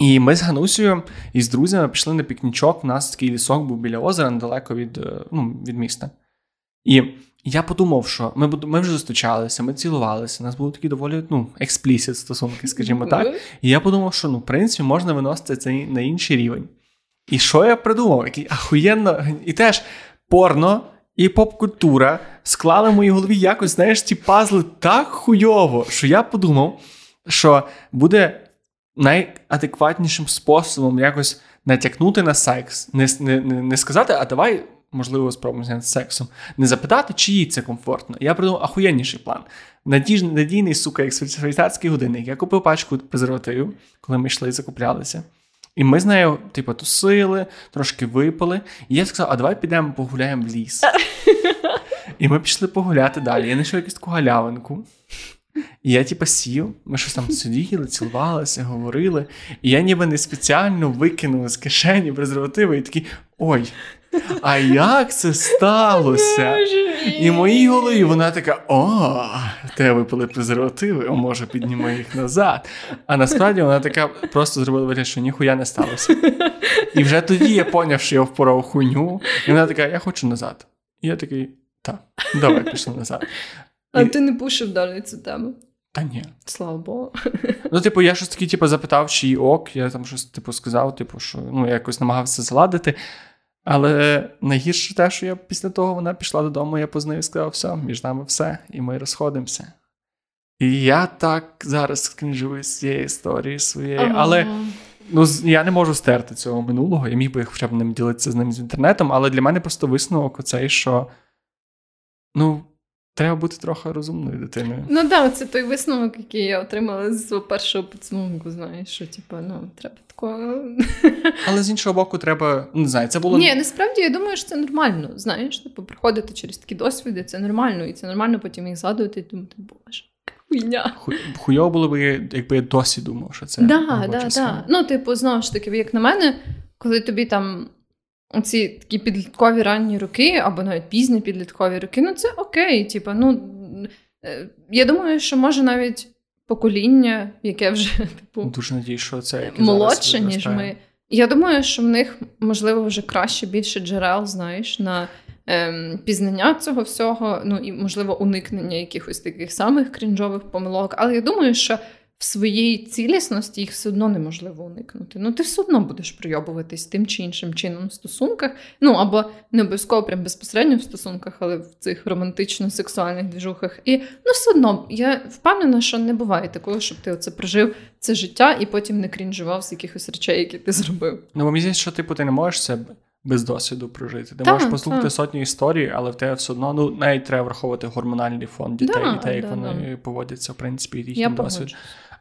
І ми з Ганусею і з друзями пішли на пікнічок. У нас такий лісок був біля озера, недалеко від е, ну, від міста. І я подумав, що ми ми вже зустрічалися, ми цілувалися, у нас були такі доволі ну, експлісіт стосунки, скажімо так. І я подумав, що ну, в принципі можна виносити це на інший рівень. І що я придумав? Який ахуєнно, і теж порно і поп-культура склали в моїй голові якось, знаєш, ці пазли так хуйово, що я подумав, що буде найадекватнішим способом якось натякнути на секс, не не, не сказати, а давай, можливо, спробуємо зняти сексом, не запитати, чи їй це комфортно. Я придумав ахуєнніший план. Надіж, надійний, сука, як швейцарський годинник. Я купив пачку презервативів, коли ми йшли і закуплялися. І ми з нею, типу, тусили, трошки випили. І я сказав, а давай підемо погуляємо в ліс. [LAUGHS] І ми пішли погуляти далі. Я знайшов якусь таку галявинку. І я, типу, сів, ми щось там сиділи, цілувалися, говорили. І я ніби не спеціально викинув з кишені презервативи і такий ой. А як це сталося? І в моїй голові вона така: о, те випили презервативи, о, може, піднімо їх назад. А насправді вона така просто зробила вигляд, що ніхуя не сталося. І вже тоді я поняв, що я впорав хуйню. І вона така: я хочу назад. І я такий, так, давай пішли назад. А і... ти не пушив далі цю тему? Та ні. Слава Богу. Ну, типу, я щось таки, типу, запитав, чи їй ок, я там щось типу, сказав, типу, що ну, я якось намагався заладити. Але найгірше те, що я після того вона пішла додому, я познаю і сказав, все, між нами все, і ми розходимося. І я так зараз скінжую з цієї історії своєї, ага. але ну, я не можу стерти цього минулого. Я міг би хоча б ним ділитися з ним з інтернетом, але для мене просто висновок оцей, що ну, Треба бути трохи розумною дитиною. Ну так, да, це той висновок, який я отримала з свого першого підсумку. Знаєш, що типу, ну треба такого. Але з іншого боку, треба не знаю, це було ні, насправді я думаю, що це нормально. Знаєш, типу, проходити через такі досвіди, це нормально, і це нормально потім їх згадувати і думати, боже. Хуйня. Хуйово було б, якби я досі думав, що це. Да, да, да. Ну, типу, знову ж таки, як на мене, коли тобі там оці такі підліткові ранні роки, або навіть пізні підліткові роки, ну це окей. Типу, ну, е, я думаю, що може навіть покоління, яке вже типу, дуже надію, що це молодше, ніж ми. Я думаю, що в них можливо вже краще більше джерел, знаєш, на ем, пізнання цього всього, ну і можливо уникнення якихось таких самих крінжових помилок. Але я думаю, що в своїй цілісності їх все одно неможливо уникнути. Ну, ти все одно будеш прийобуватись тим чи іншим чином в стосунках. Ну або не обов'язково прям безпосередньо в стосунках, але в цих романтично-сексуальних двіжухах. І ну, все одно я впевнена, що не буває такого, щоб ти оце прожив це життя і потім не крінжував з якихось речей, які ти зробив. Ну, бо мені здається, що типу ти не можеш це. Без досвіду прожити. Ти та, можеш послухати та. сотні історій, але в тебе все одно ну навіть треба враховувати гормональний фон дітей да, і те, як да, вони да. поводяться, в принципі, їхній досвід.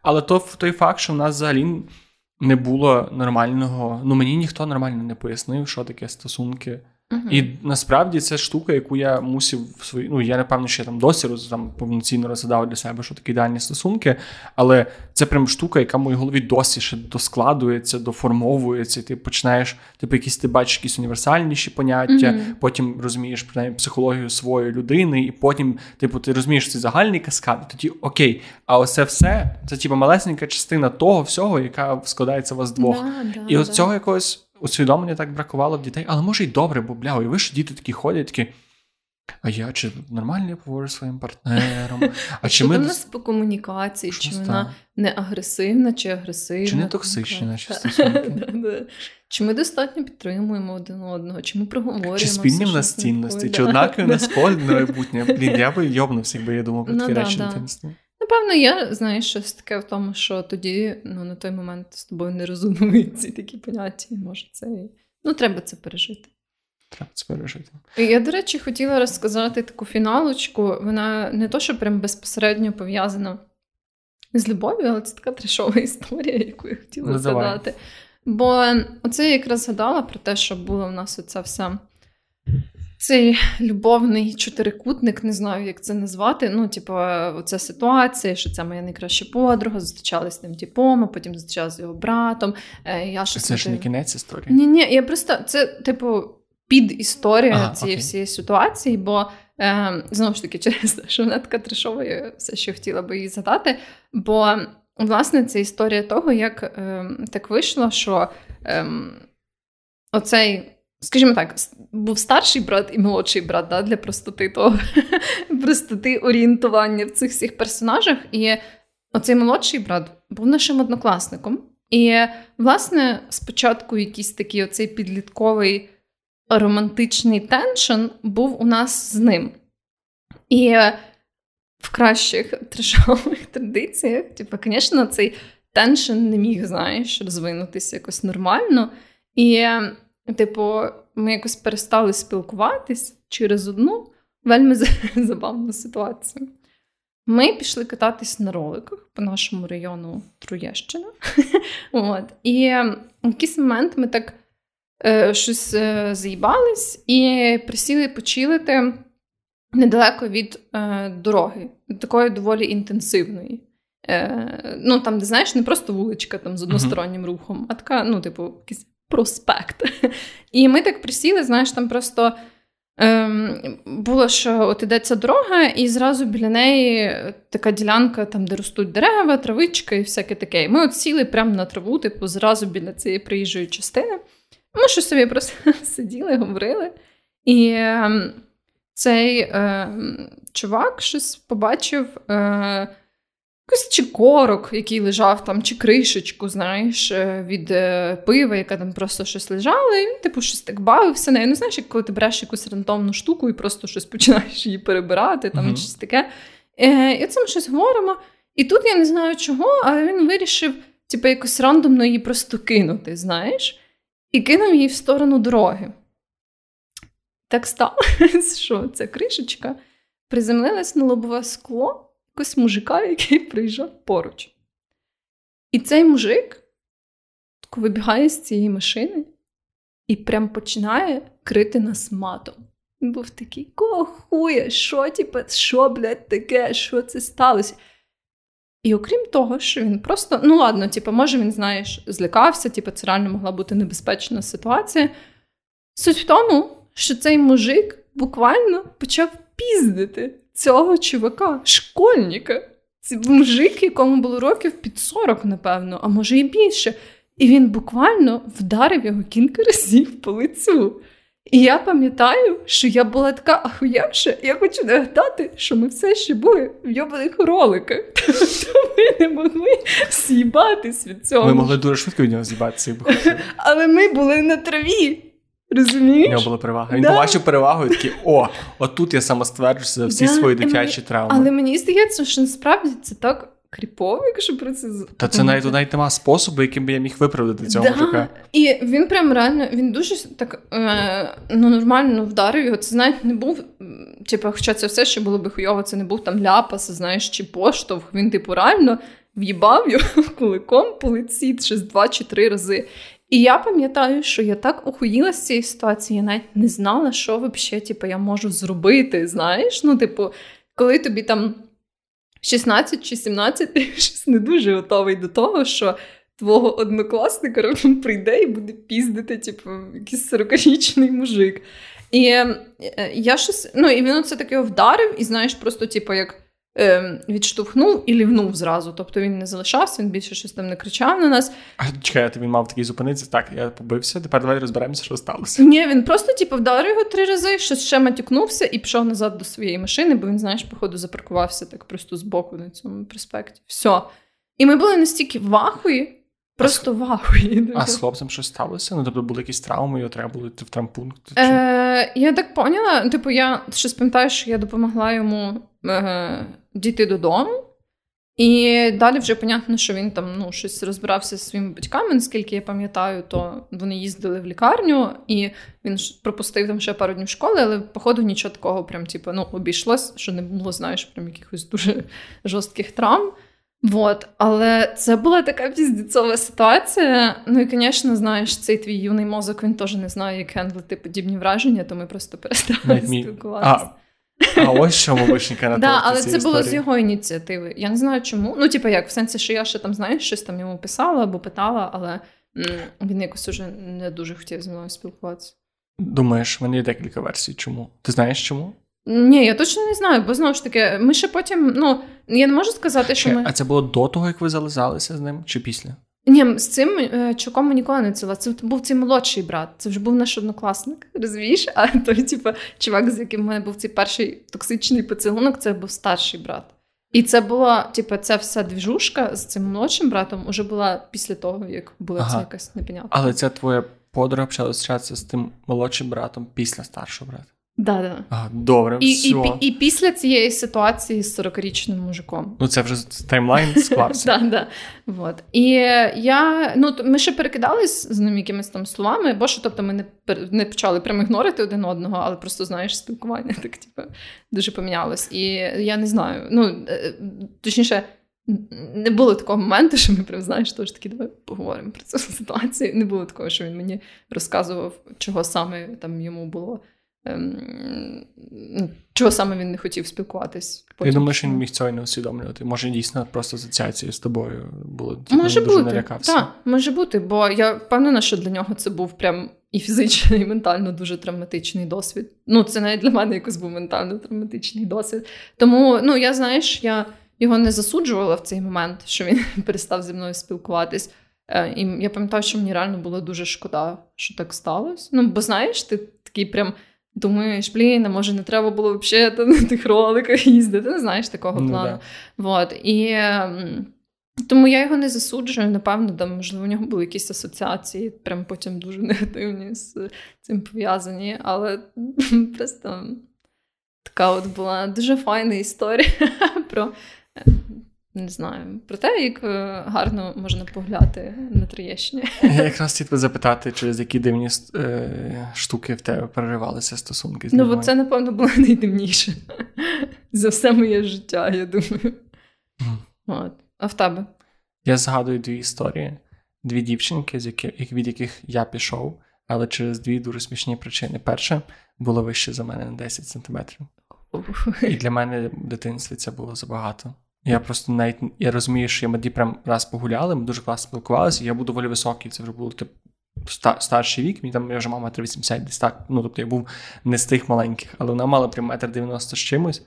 Але то той факт, що в нас взагалі не було нормального. Ну мені ніхто нормально не пояснив, що таке стосунки. Uh-huh. І насправді це штука, яку я мусив в свої. Ну, я напевно, ще там досі роз, там, повноцінно розглядав для себе, що такі ідеальні стосунки. Але це прям штука, яка в моїй голові досі ще доскладується, доформовується. І ти починаєш, типу, якісь ти бачиш якісь універсальніші поняття, uh-huh. потім розумієш принаймні, психологію своєї людини, і потім, типу, ти розумієш цей загальний каскад, і тоді окей, а оце все це типу малесенька частина того всього, яка складається вас двох. Да, да, і ось цього якогось усвідомлення так бракувало в дітей, але може й добре, бо бля, і ви ж діти такі ходять, такі. А я чи нормально я поговорю своїм партнером? [LAUGHS] А чи ми... нас по комунікації, чи вона не агресивна, чи агресивна? Чи не токсичні наші [LAUGHS] стосунки? Чи ми достатньо підтримуємо один одного, чи ми проговорюємо? Чи спільні в нас цінності, чи однакові в нас [LAUGHS] погляд на майбутнє? Блін, я би йобнувся, якби я думав про ну такі речі дитинства. Напевно, я знаю щось таке в тому, що тоді ну, на той момент з тобою не розуміють ці такі поняття. Може, це ну, треба це пережити. Треба це пережити. Я, до речі, хотіла розказати таку фіналочку. Вона не то, що прям безпосередньо пов'язана з любов'ю, але це така трешова історія, яку я хотіла згадати. Бо оце я якраз згадала про те, що була в нас оця вся цей любовний чотирикутник, не знаю, як це назвати. Ну, типу, оця ситуація, що це моя найкраща подруга, зустрічалася з тим типом, а потім зустрічалася з його братом. Е, я Це ж не кінець історії? Ні, ні, я просто це, типу, під історія ага, цієї окей. всієї ситуації, бо е, знову ж таки, [LAUGHS] через те, що вона така трешова, я все ще хотіла би її задати. Бо, власне, це історія того, як е, так вийшло, що е, оцей. Скажімо так, був старший брат і молодший брат да, для простоти того [LAUGHS] простоти орієнтування в цих всіх персонажах. І оцей молодший брат був нашим однокласником. І, власне, спочатку якийсь такий оцей підлітковий романтичний теншн був у нас з ним. І в кращих [LAUGHS] трешових традиціях, типу, звісно, цей теншн не міг, знаєш, розвинутися якось нормально. І Типу, ми якось перестали спілкуватись через одну вельми [LAUGHS] забавну ситуацію. Ми пішли кататись на роликах по нашому району Троєщина. [LAUGHS] От. І в якийсь момент ми так е, щось е, заїбались і присіли почилити недалеко від е, дороги, такої доволі інтенсивної. Е, Ну, там, де знаєш, не просто вуличка там з одностороннім рухом, а така, ну, типу, якийсь проспект. І ми так присіли, знаєш, там просто ем, було, що от ідеться дорога, і зразу біля неї така ділянка, там, де ростуть дерева, травичка і всяке таке. І ми от сіли прямо на траву, типу, зразу біля цієї приїжджої частини. Ми що собі просто [LAUGHS] сиділи, говорили. І ем, цей е, чувак щось побачив. Е, Якийсь чи корок, який лежав там, чи кришечку, знаєш, е, від е, пива, яка там просто щось лежала, і він, типу, щось так бавився нею. Ну, знаєш, як коли ти береш якусь рандомну штуку і просто щось починаєш її перебирати, там uh-huh. щось таке. Е, І це ми щось говоримо. І тут я не знаю чого, але він вирішив, типу, якось рандомно її просто кинути, знаєш, і кинув її в сторону дороги. Так сталося, [LAUGHS] що ця кришечка приземлилась на лобове скло якогось мужика, який [LAUGHS] приїжджав поруч. І цей мужик вибігає з цієї машини і прям починає крити нас матом. Він був такий, кого хуя, що, типу, що, блядь, таке, що це сталося? І окрім того, що він просто, ну ладно, типу, може, він, знаєш, злякався, типу, це реально могла бути небезпечна ситуація. Суть в тому, що цей мужик буквально почав піздити цього чувака, школьника. Це мужик, якому було років під 40, напевно, а може і більше. І він буквально вдарив його кілька разів по лицю. І я пам'ятаю, що я була така ахуявша, я хочу нагадати, що ми все ще були в йобаних роликах. [LAUGHS] Тобто ми не могли з'їбатись від цього. Ми могли дуже швидко від нього з'їбатися. Але ми були на траві. У нього була перевага. Він Да. побачив перевагу і такий: о, отут я самостверджуюся за всі Да, свої і мені- дитячі травми. Але мені здається, що насправді це так кріпово, якщо про це Та це навіть навіть нема способу, яким би я міг виправдати цього Да. мужика. І він прям реально він дуже так е, ну, нормально вдарив його. Це знаєте, не був. Типу, хоча це все ще було би хуйово, це не був там ляпас, знаєш, чи поштовх. Він, типу, реально в'їбав його [LAUGHS] кулаком по лиці щось два чи три рази. І я пам'ятаю, що я так охуїла з цієї ситуації, я навіть не знала, що взагалі, типу, я можу зробити. Знаєш, ну, типу, коли тобі там 16 чи 17, ти [LAUGHS] щось не дуже готовий до того, що твого однокласника раптом прийде і буде піздити, типу, якийсь 40-річний мужик. І е, я щось, ну, і він це таки вдарив, і знаєш, просто, типу, як відштовхнув і лівнув зразу. Тобто він не залишався, він більше щось там не кричав на нас. А чекайте, він мав такий зупинитися. Так, я побився, тепер давай розберемося, що сталося. Ні, він просто, типу, вдарив його три рази, щось ще матюкнувся і пішов назад до своєї машини, бо він, знаєш, походу, запаркувався так просто збоку на цьому проспекті. Все. І ми були настільки в ахуї, просто в ахуї. А з хлопцем щось сталося? Ну, тобто були якісь травми, його треба було йти в травмпункт. Чи... Е, я так поняла. Типу, я щось пам'ятаю, що я допомогла йому е, дійти додому. І далі вже понятно, що він там ну, щось розбирався зі своїми батьками, наскільки я пам'ятаю, то вони їздили в лікарню, і він пропустив там ще пару днів школи, але, походу, нічого такого прям, типу, ну, обійшлось, що не було, знаєш, прям якихось дуже [LAUGHS] жорстких травм. Вот. Але це була така піздецова ситуація. Ну і, звісно, знаєш, цей твій юний мозок він теж не знає, як хендлити подібні враження, то ми просто перестали спілкуватися. А, ось чому вишенька на Да, але це було з його ініціативи. Я не знаю чому. Ну, типу, як в сенсі, що я ще там, знаєш, щось там йому писала або питала, але він якось уже не дуже хотів зі мною спілкуватися. Думаєш, в мене є декілька версій. Чому? Ти знаєш чому? Ні, я точно не знаю, бо знову ж таки, ми ще потім, ну, я не можу сказати, що ми. А це було до того, як ви зализалися з ним, чи після? Ні, з цим е, чуваком ми ніколи не цілували. Це був цей молодший брат. Це вже був наш однокласник, розумієш? А той, типу, чувак, з яким в мене був цей перший токсичний поцілунок, це був старший брат. І це була, типу, ця вся двіжушка з цим молодшим братом уже була після того, як була Ага. ця якась непонятна. Але ця твоя подруга почала зустрічатися з тим молодшим братом після старшого брата. Да, да. А, добре, І, все. і, і після цієї ситуації з 40-річним мужиком. Ну, це вже таймлайн [LAUGHS] склався. Да, да. Вот. І я, ну, ми ще перекидались з ним якимись там словами, бо що, тобто ми не, не почали прямо ігнорити один одного, але просто, знаєш, спілкування [LAUGHS] так, типу, дуже помінялось. І я не знаю, ну, е, точніше, не було такого моменту, що ми прям, знаєш, тож таки, давай поговоримо про цю [LAUGHS] ситуацію. Не було такого, що він мені розказував, чого саме там йому було. Ем, Чого саме він не хотів спілкуватись? Я думаю, що він міг цього не усвідомлювати. Може, дійсно просто асоціації з тобою було типу, Може дуже бути, налякався. так, може бути, бо я впевнена, що для нього це був прям і фізично, і ментально дуже травматичний досвід. Ну, це навіть для мене якось був ментально травматичний досвід. Тому, ну, я знаєш, я його не засуджувала в цей момент, що він [LAUGHS] перестав зі мною спілкуватись. Е, І я пам'ятаю, що мені реально було дуже шкода, що так сталося. Ну, бо знаєш, ти такий прям. Думаєш, блін, а може не треба було взагалі на [LAUGHS] тих роликах їздити, не знаєш такого Ну, плану. да. Вот. І ем, тому я його не засуджую. Напевно, там, можливо, у нього були якісь асоціації, прям потім дуже [LAUGHS] негативні з цим пов'язані. Але просто така от була дуже файна історія [LAUGHS] про. Не знаю, про те, як е, гарно можна погляти на Троєщині. Я якраз хотів запитати, через які дивні е, штуки в тебе переривалися стосунки з Ну, бо це, напевно, було [LAUGHS] найдивніше за все моє життя, я думаю. Мгм. От. А в тебе? Я згадую дві історії: дві дівчинки, з яких, від яких я пішов, але через дві дуже смішні причини. Перша була вище за мене на 10 сантиметрів. І для мене в дитинстві це було забагато. Я просто навіть я розумію, що ми тоді прям раз погуляли, ми дуже класно спілкувалися, я був доволі високий. Це вже було тип, ста- старший вік, мені там я вже мав метр 80, десь так. Ну, тобто я був не з тих маленьких, але вона мала прям метр 90 з чимось.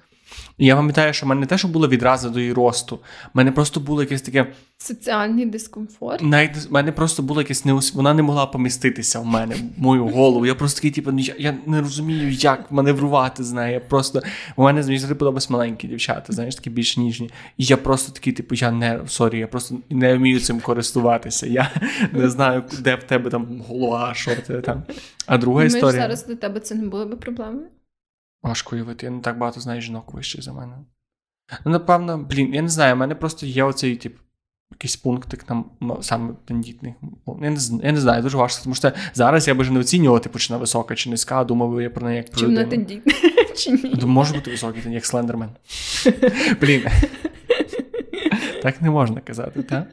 І я пам'ятаю, що в мене не те, що було відразу до її росту, в мене просто було якесь таке. Соціальний дискомфорт. Навіть в мене просто було якесь неус... Вона не могла поміститися в мене, в мою голову. Я просто такий, типу, ну, я, я не розумію, як маневрувати з нею. Я просто у мене завжди подобаються маленькі дівчата, знаєш, такі більш ніжні. І я просто такий, типу, я не sorry, я просто не вмію цим користуватися. Я не знаю, де в тебе там голова, що це там. А друга історія. зараз для тебе це не було би проблемою? Важко уявити, я не так багато знаю жінок вище за мене. Ну, напевно, блін, я не знаю, у мене просто є оцей, тип, якийсь пунктик там саме тендітних. Я не, я не знаю, дуже важко. Тому що зараз я би вже не оцінював, типу, чи вона висока, чи низька, а думав би я про неї як про Чи вона тендітна, [LAUGHS] чи ні? Думаю, Може бути високий, як слендермен. [LAUGHS] Блін. Так не можна казати, так?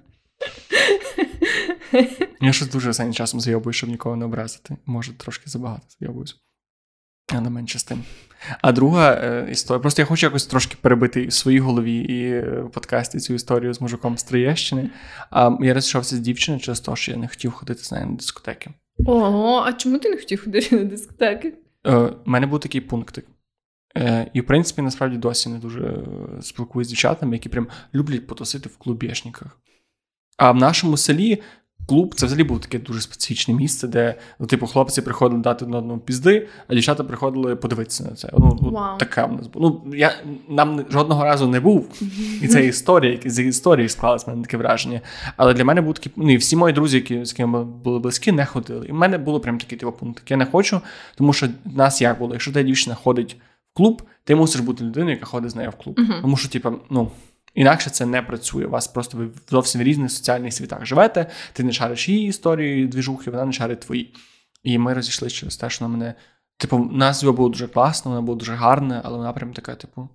Я щось дуже останнім часом зйобую, щоб нікого не образити. Може, трошки забагато зйобуюсь. Але менше з тим. А друга е, історія. Просто я хочу якось трошки перебити в своїй голові і е, в подкасті цю історію з мужиком з Троєщини. А я розійшовся з дівчиною через те, що я не хотів ходити з нею на дискотеки. Ого, а чому ти не хотів ходити на дискотеки? Е, У мене був такий пунктик. Е, І, в принципі, насправді досі не дуже е, спілкуюся з дівчатами, які прям люблять потусити в клубешниках. А в нашому селі клуб це взагалі було таке дуже специфічне місце, де, ну, типу, хлопці приходили дати на одному пізди, а дівчата приходили подивитися на це. Ну, Вау. така в нас була. Ну, я нам жодного разу не був. І це історія, з історії склалось мене таке враження. Але для мене був такий, ну і всі мої друзі, які з ким були близькі, не ходили. І в мене було прям такий типу пункт. Я не хочу, тому що в нас як було, якщо та дівчина ходить в клуб, ти мусиш бути людиною, яка ходить з нею в клуб. Мгм. Тому що, типу, ну. Інакше це не працює. У вас просто ви в зовсім різних соціальних світах живете. Ти не шариш її історії, двіжухи, вона не шарить твої. І ми розійшлися через те, що вона мене. Типу, його було дуже класно, вона була дуже гарна, але вона прям така, типу,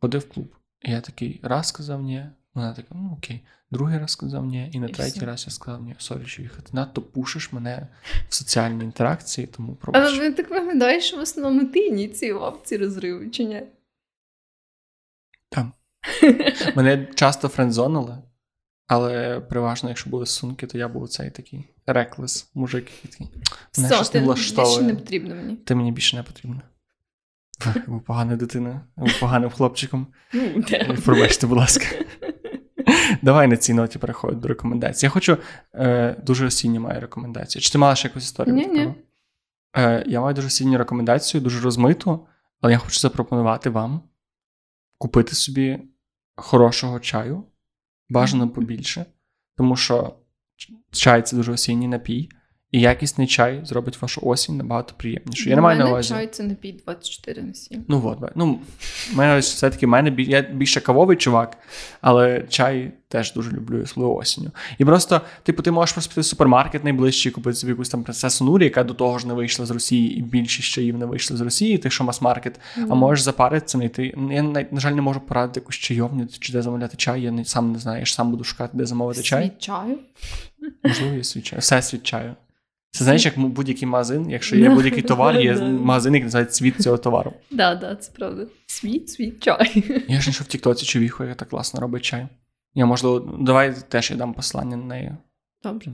ходи в клуб. І я такий раз сказав ні. Вона така, ну окей. Другий раз сказав ні, і на І третій все. раз я сказав ні, sorry, що їхати. Надто пушиш мене в соціальні інтеракції, тому пробач. Але ви так виглядає, що в основному ти ініціював ці розриви, чи ні? [LAUGHS] Мене [LAUGHS] часто френдзонили, але переважно, якщо були сумки, то я був цей такий reckless мужик, який. Мене Все, щось ти не більше влаштовує. не потрібно мені. Ти мені більше не потрібна. Був погана дитина, був поганим хлопчиком. Ну. Пробачте, будь ласка. Давай на цій ноті переходимо до рекомендацій. Я хочу е, дуже осінню маю рекомендацію. Чи ти мала ще якусь історію? Ні-ні. Е, я маю дуже осінню рекомендацію, дуже розмиту, але я хочу запропонувати вам купити собі хорошого чаю, бажано побільше, тому що чай це дуже осінній напій, і якісний чай зробить вашу осінь набагато приємнішою. Я не маю на увазі. чай це напій 24 на 7. Ну от, ну, мене все-таки мене я більше кавовий чувак, але чай теж дуже люблю, особливо осінню. І просто, типу, ти можеш просто піти в супермаркет найближчий, купити собі якусь там принцесу Нурі, яка до того ж не вийшла з Росії, і більшість чаїв не вийшли з Росії, ти що мас-маркет, а можеш запаритися, знайти. Я, на, на жаль, не можу порадити якусь чайовню чи де замовляти чай. Я не, сам не знаю, я ж сам буду шукати, де замовити чай. Світ чаю? Можливо, є свій чай. Все світ чаю. Це знаєш, як будь-який магазин, якщо є будь-який товар, є [LAUGHS] магазин, який називається світ цього товару. Да, да, це правда. Світ, світ чай. Я ж знайшов в Тіктоці човіху, яка так класно робить чай. Я можливо, давай теж я дам послання на неї. Добре.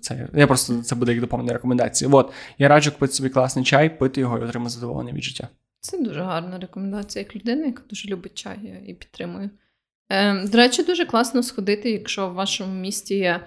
Це, я просто це буде як доповнення рекомендації. От, я раджу купити собі класний чай, пити його і отримати задоволення від життя. Це дуже гарна рекомендація як людина, яка дуже любить чай і підтримую. Е, до речі, дуже класно сходити, якщо в вашому місті є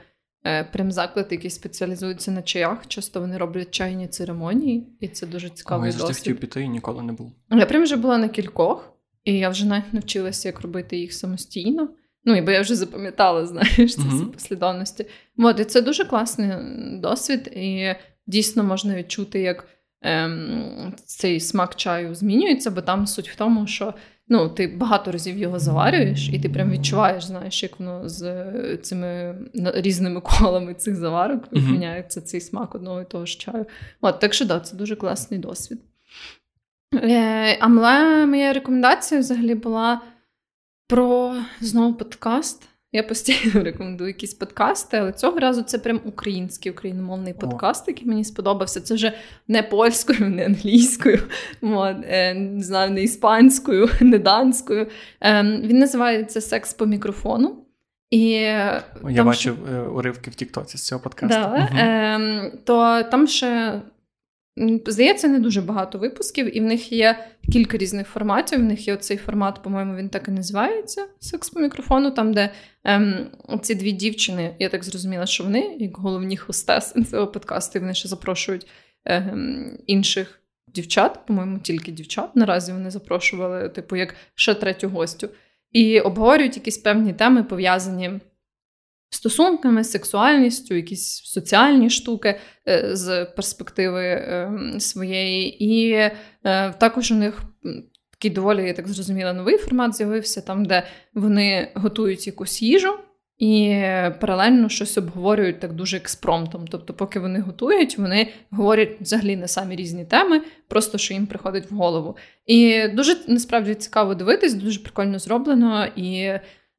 прям заклад, який спеціалізується на чаях. Часто вони роблять чайні церемонії, і це дуже О, цікавий я завжди хотів піти і ніколи не був. Я прям вже була на кількох, і я вже навіть навчилася, як робити їх самостійно. Ну, і бо я вже запам'ятала, [LAUGHS] знаєш, це всі послідовності. От, і це дуже класний досвід, і дійсно можна відчути, як ем, цей смак чаю змінюється, бо там суть в тому, що ну, ти багато разів його заварюєш, і ти прям відчуваєш, знаєш, як воно з е, цими різними колами цих заварок Мгм. міняється цей смак одного і того ж чаю. От, так що да, це дуже класний досвід. Е, а моя рекомендація взагалі була про знову подкаст. Я постійно [LAUGHS] рекомендую якісь подкасти, але цього разу це прям український україномовний подкаст, який мені сподобався. Це вже не польською, не англійською, е, не знаю, не іспанською, [LAUGHS] не данською. Е, він називається Секс по мікрофону. І Я там бачив ще... уривки в Тіктоці з цього подкасту. Да, угу. е, то там ще. Здається, не дуже багато випусків, і в них є кілька різних форматів. В них є оцей формат, по-моєму, він так і називається секс по мікрофону, там, де ем, ці дві дівчини, я так зрозуміла, що вони, як головні хостеси цього подкасту, вони ще запрошують ем, інших дівчат, по-моєму, тільки дівчат. Наразі вони запрошували, типу, як ще третю гостю, і обговорюють якісь певні теми, пов'язані стосунками, сексуальністю, якісь соціальні штуки е, з перспективи е, своєї. І е, також у них такий доволі, я так зрозуміла, новий формат з'явився, там, де вони готують якусь їжу. І паралельно щось обговорюють так дуже експромтом. Тобто, поки вони готують, вони говорять взагалі на самі різні теми, просто що їм приходить в голову. І дуже насправді цікаво дивитись, дуже прикольно зроблено. І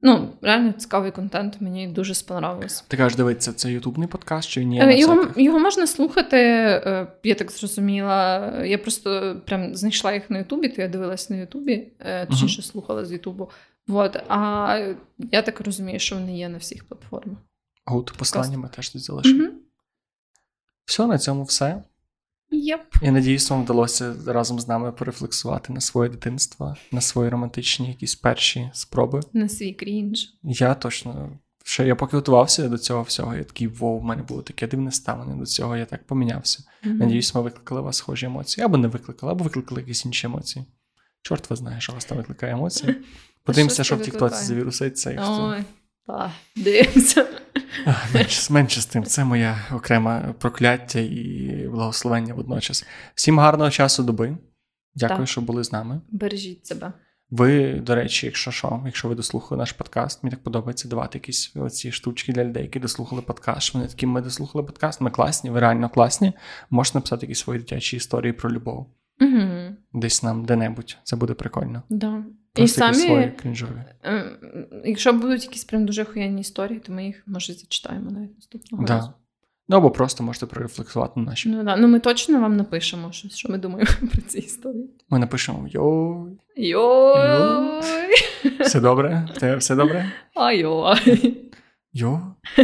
Ну, реально цікавий контент, мені дуже сподобалось. Ти кажеш, дивитися, це ютубний подкаст чи ні? Е, його його можна слухати, е, я так зрозуміла. Я просто прям знайшла їх на Ютубі, то я дивилась на Ютубі, е, точніше uh-huh. слухала з Ютубу. Вот. А я так розумію, що вони є на всіх платформах. Гуд, послання ми теж тут залишимо. Uh-huh. Все, на цьому все. Yep. Я надіюсь, вам вдалося разом з нами порефлексувати на своє дитинство, на свої романтичні якісь перші спроби. На свій крінж. Я точно. Ще я поки готувався до цього всього, я такий вов, в мене було таке дивне ставлення до цього, я так помінявся. Mm-hmm. Надіюсь, ми викликали у вас схожі емоції. Або не викликали, або викликали якісь інші емоції. Чорт ви знає, що вас там викликає емоції. [LAUGHS] Подивимося, що в Тіктоці завіруситься. Якщо... Так, дивимося. Менше, менше з тим, це моє окреме прокляття і благословення водночас. Всім гарного часу доби. Дякую, так. що були з нами. Бережіть себе. Ви, до речі, якщо що, якщо ви дослухали наш подкаст, мені так подобається давати якісь оці штучки для людей, які дослухали подкаст. Вони такі, ми дослухали подкаст, ми класні, ви реально класні. Можете написати якісь свої дитячі історії про любов. Угу. Десь нам де-небудь. Це буде прикольно. Да. І самі, крінжові. Ем, якщо будуть якісь прям дуже хуянні історії, то ми їх може зачитаємо навіть наступного да. разу. Ну або просто можете прорефлексувати на наші. Ну да. Ну ми точно вам напишемо, що, що ми думаємо [LAUGHS] про ці історії. Ми напишемо йой. Йой. Все добре? Те все добре? Ай-йой. Йо. [LAUGHS]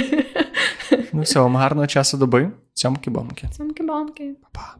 Ну все, вам гарного часу доби. Цьомки-бомки. Цьомки-бомки. Па-па.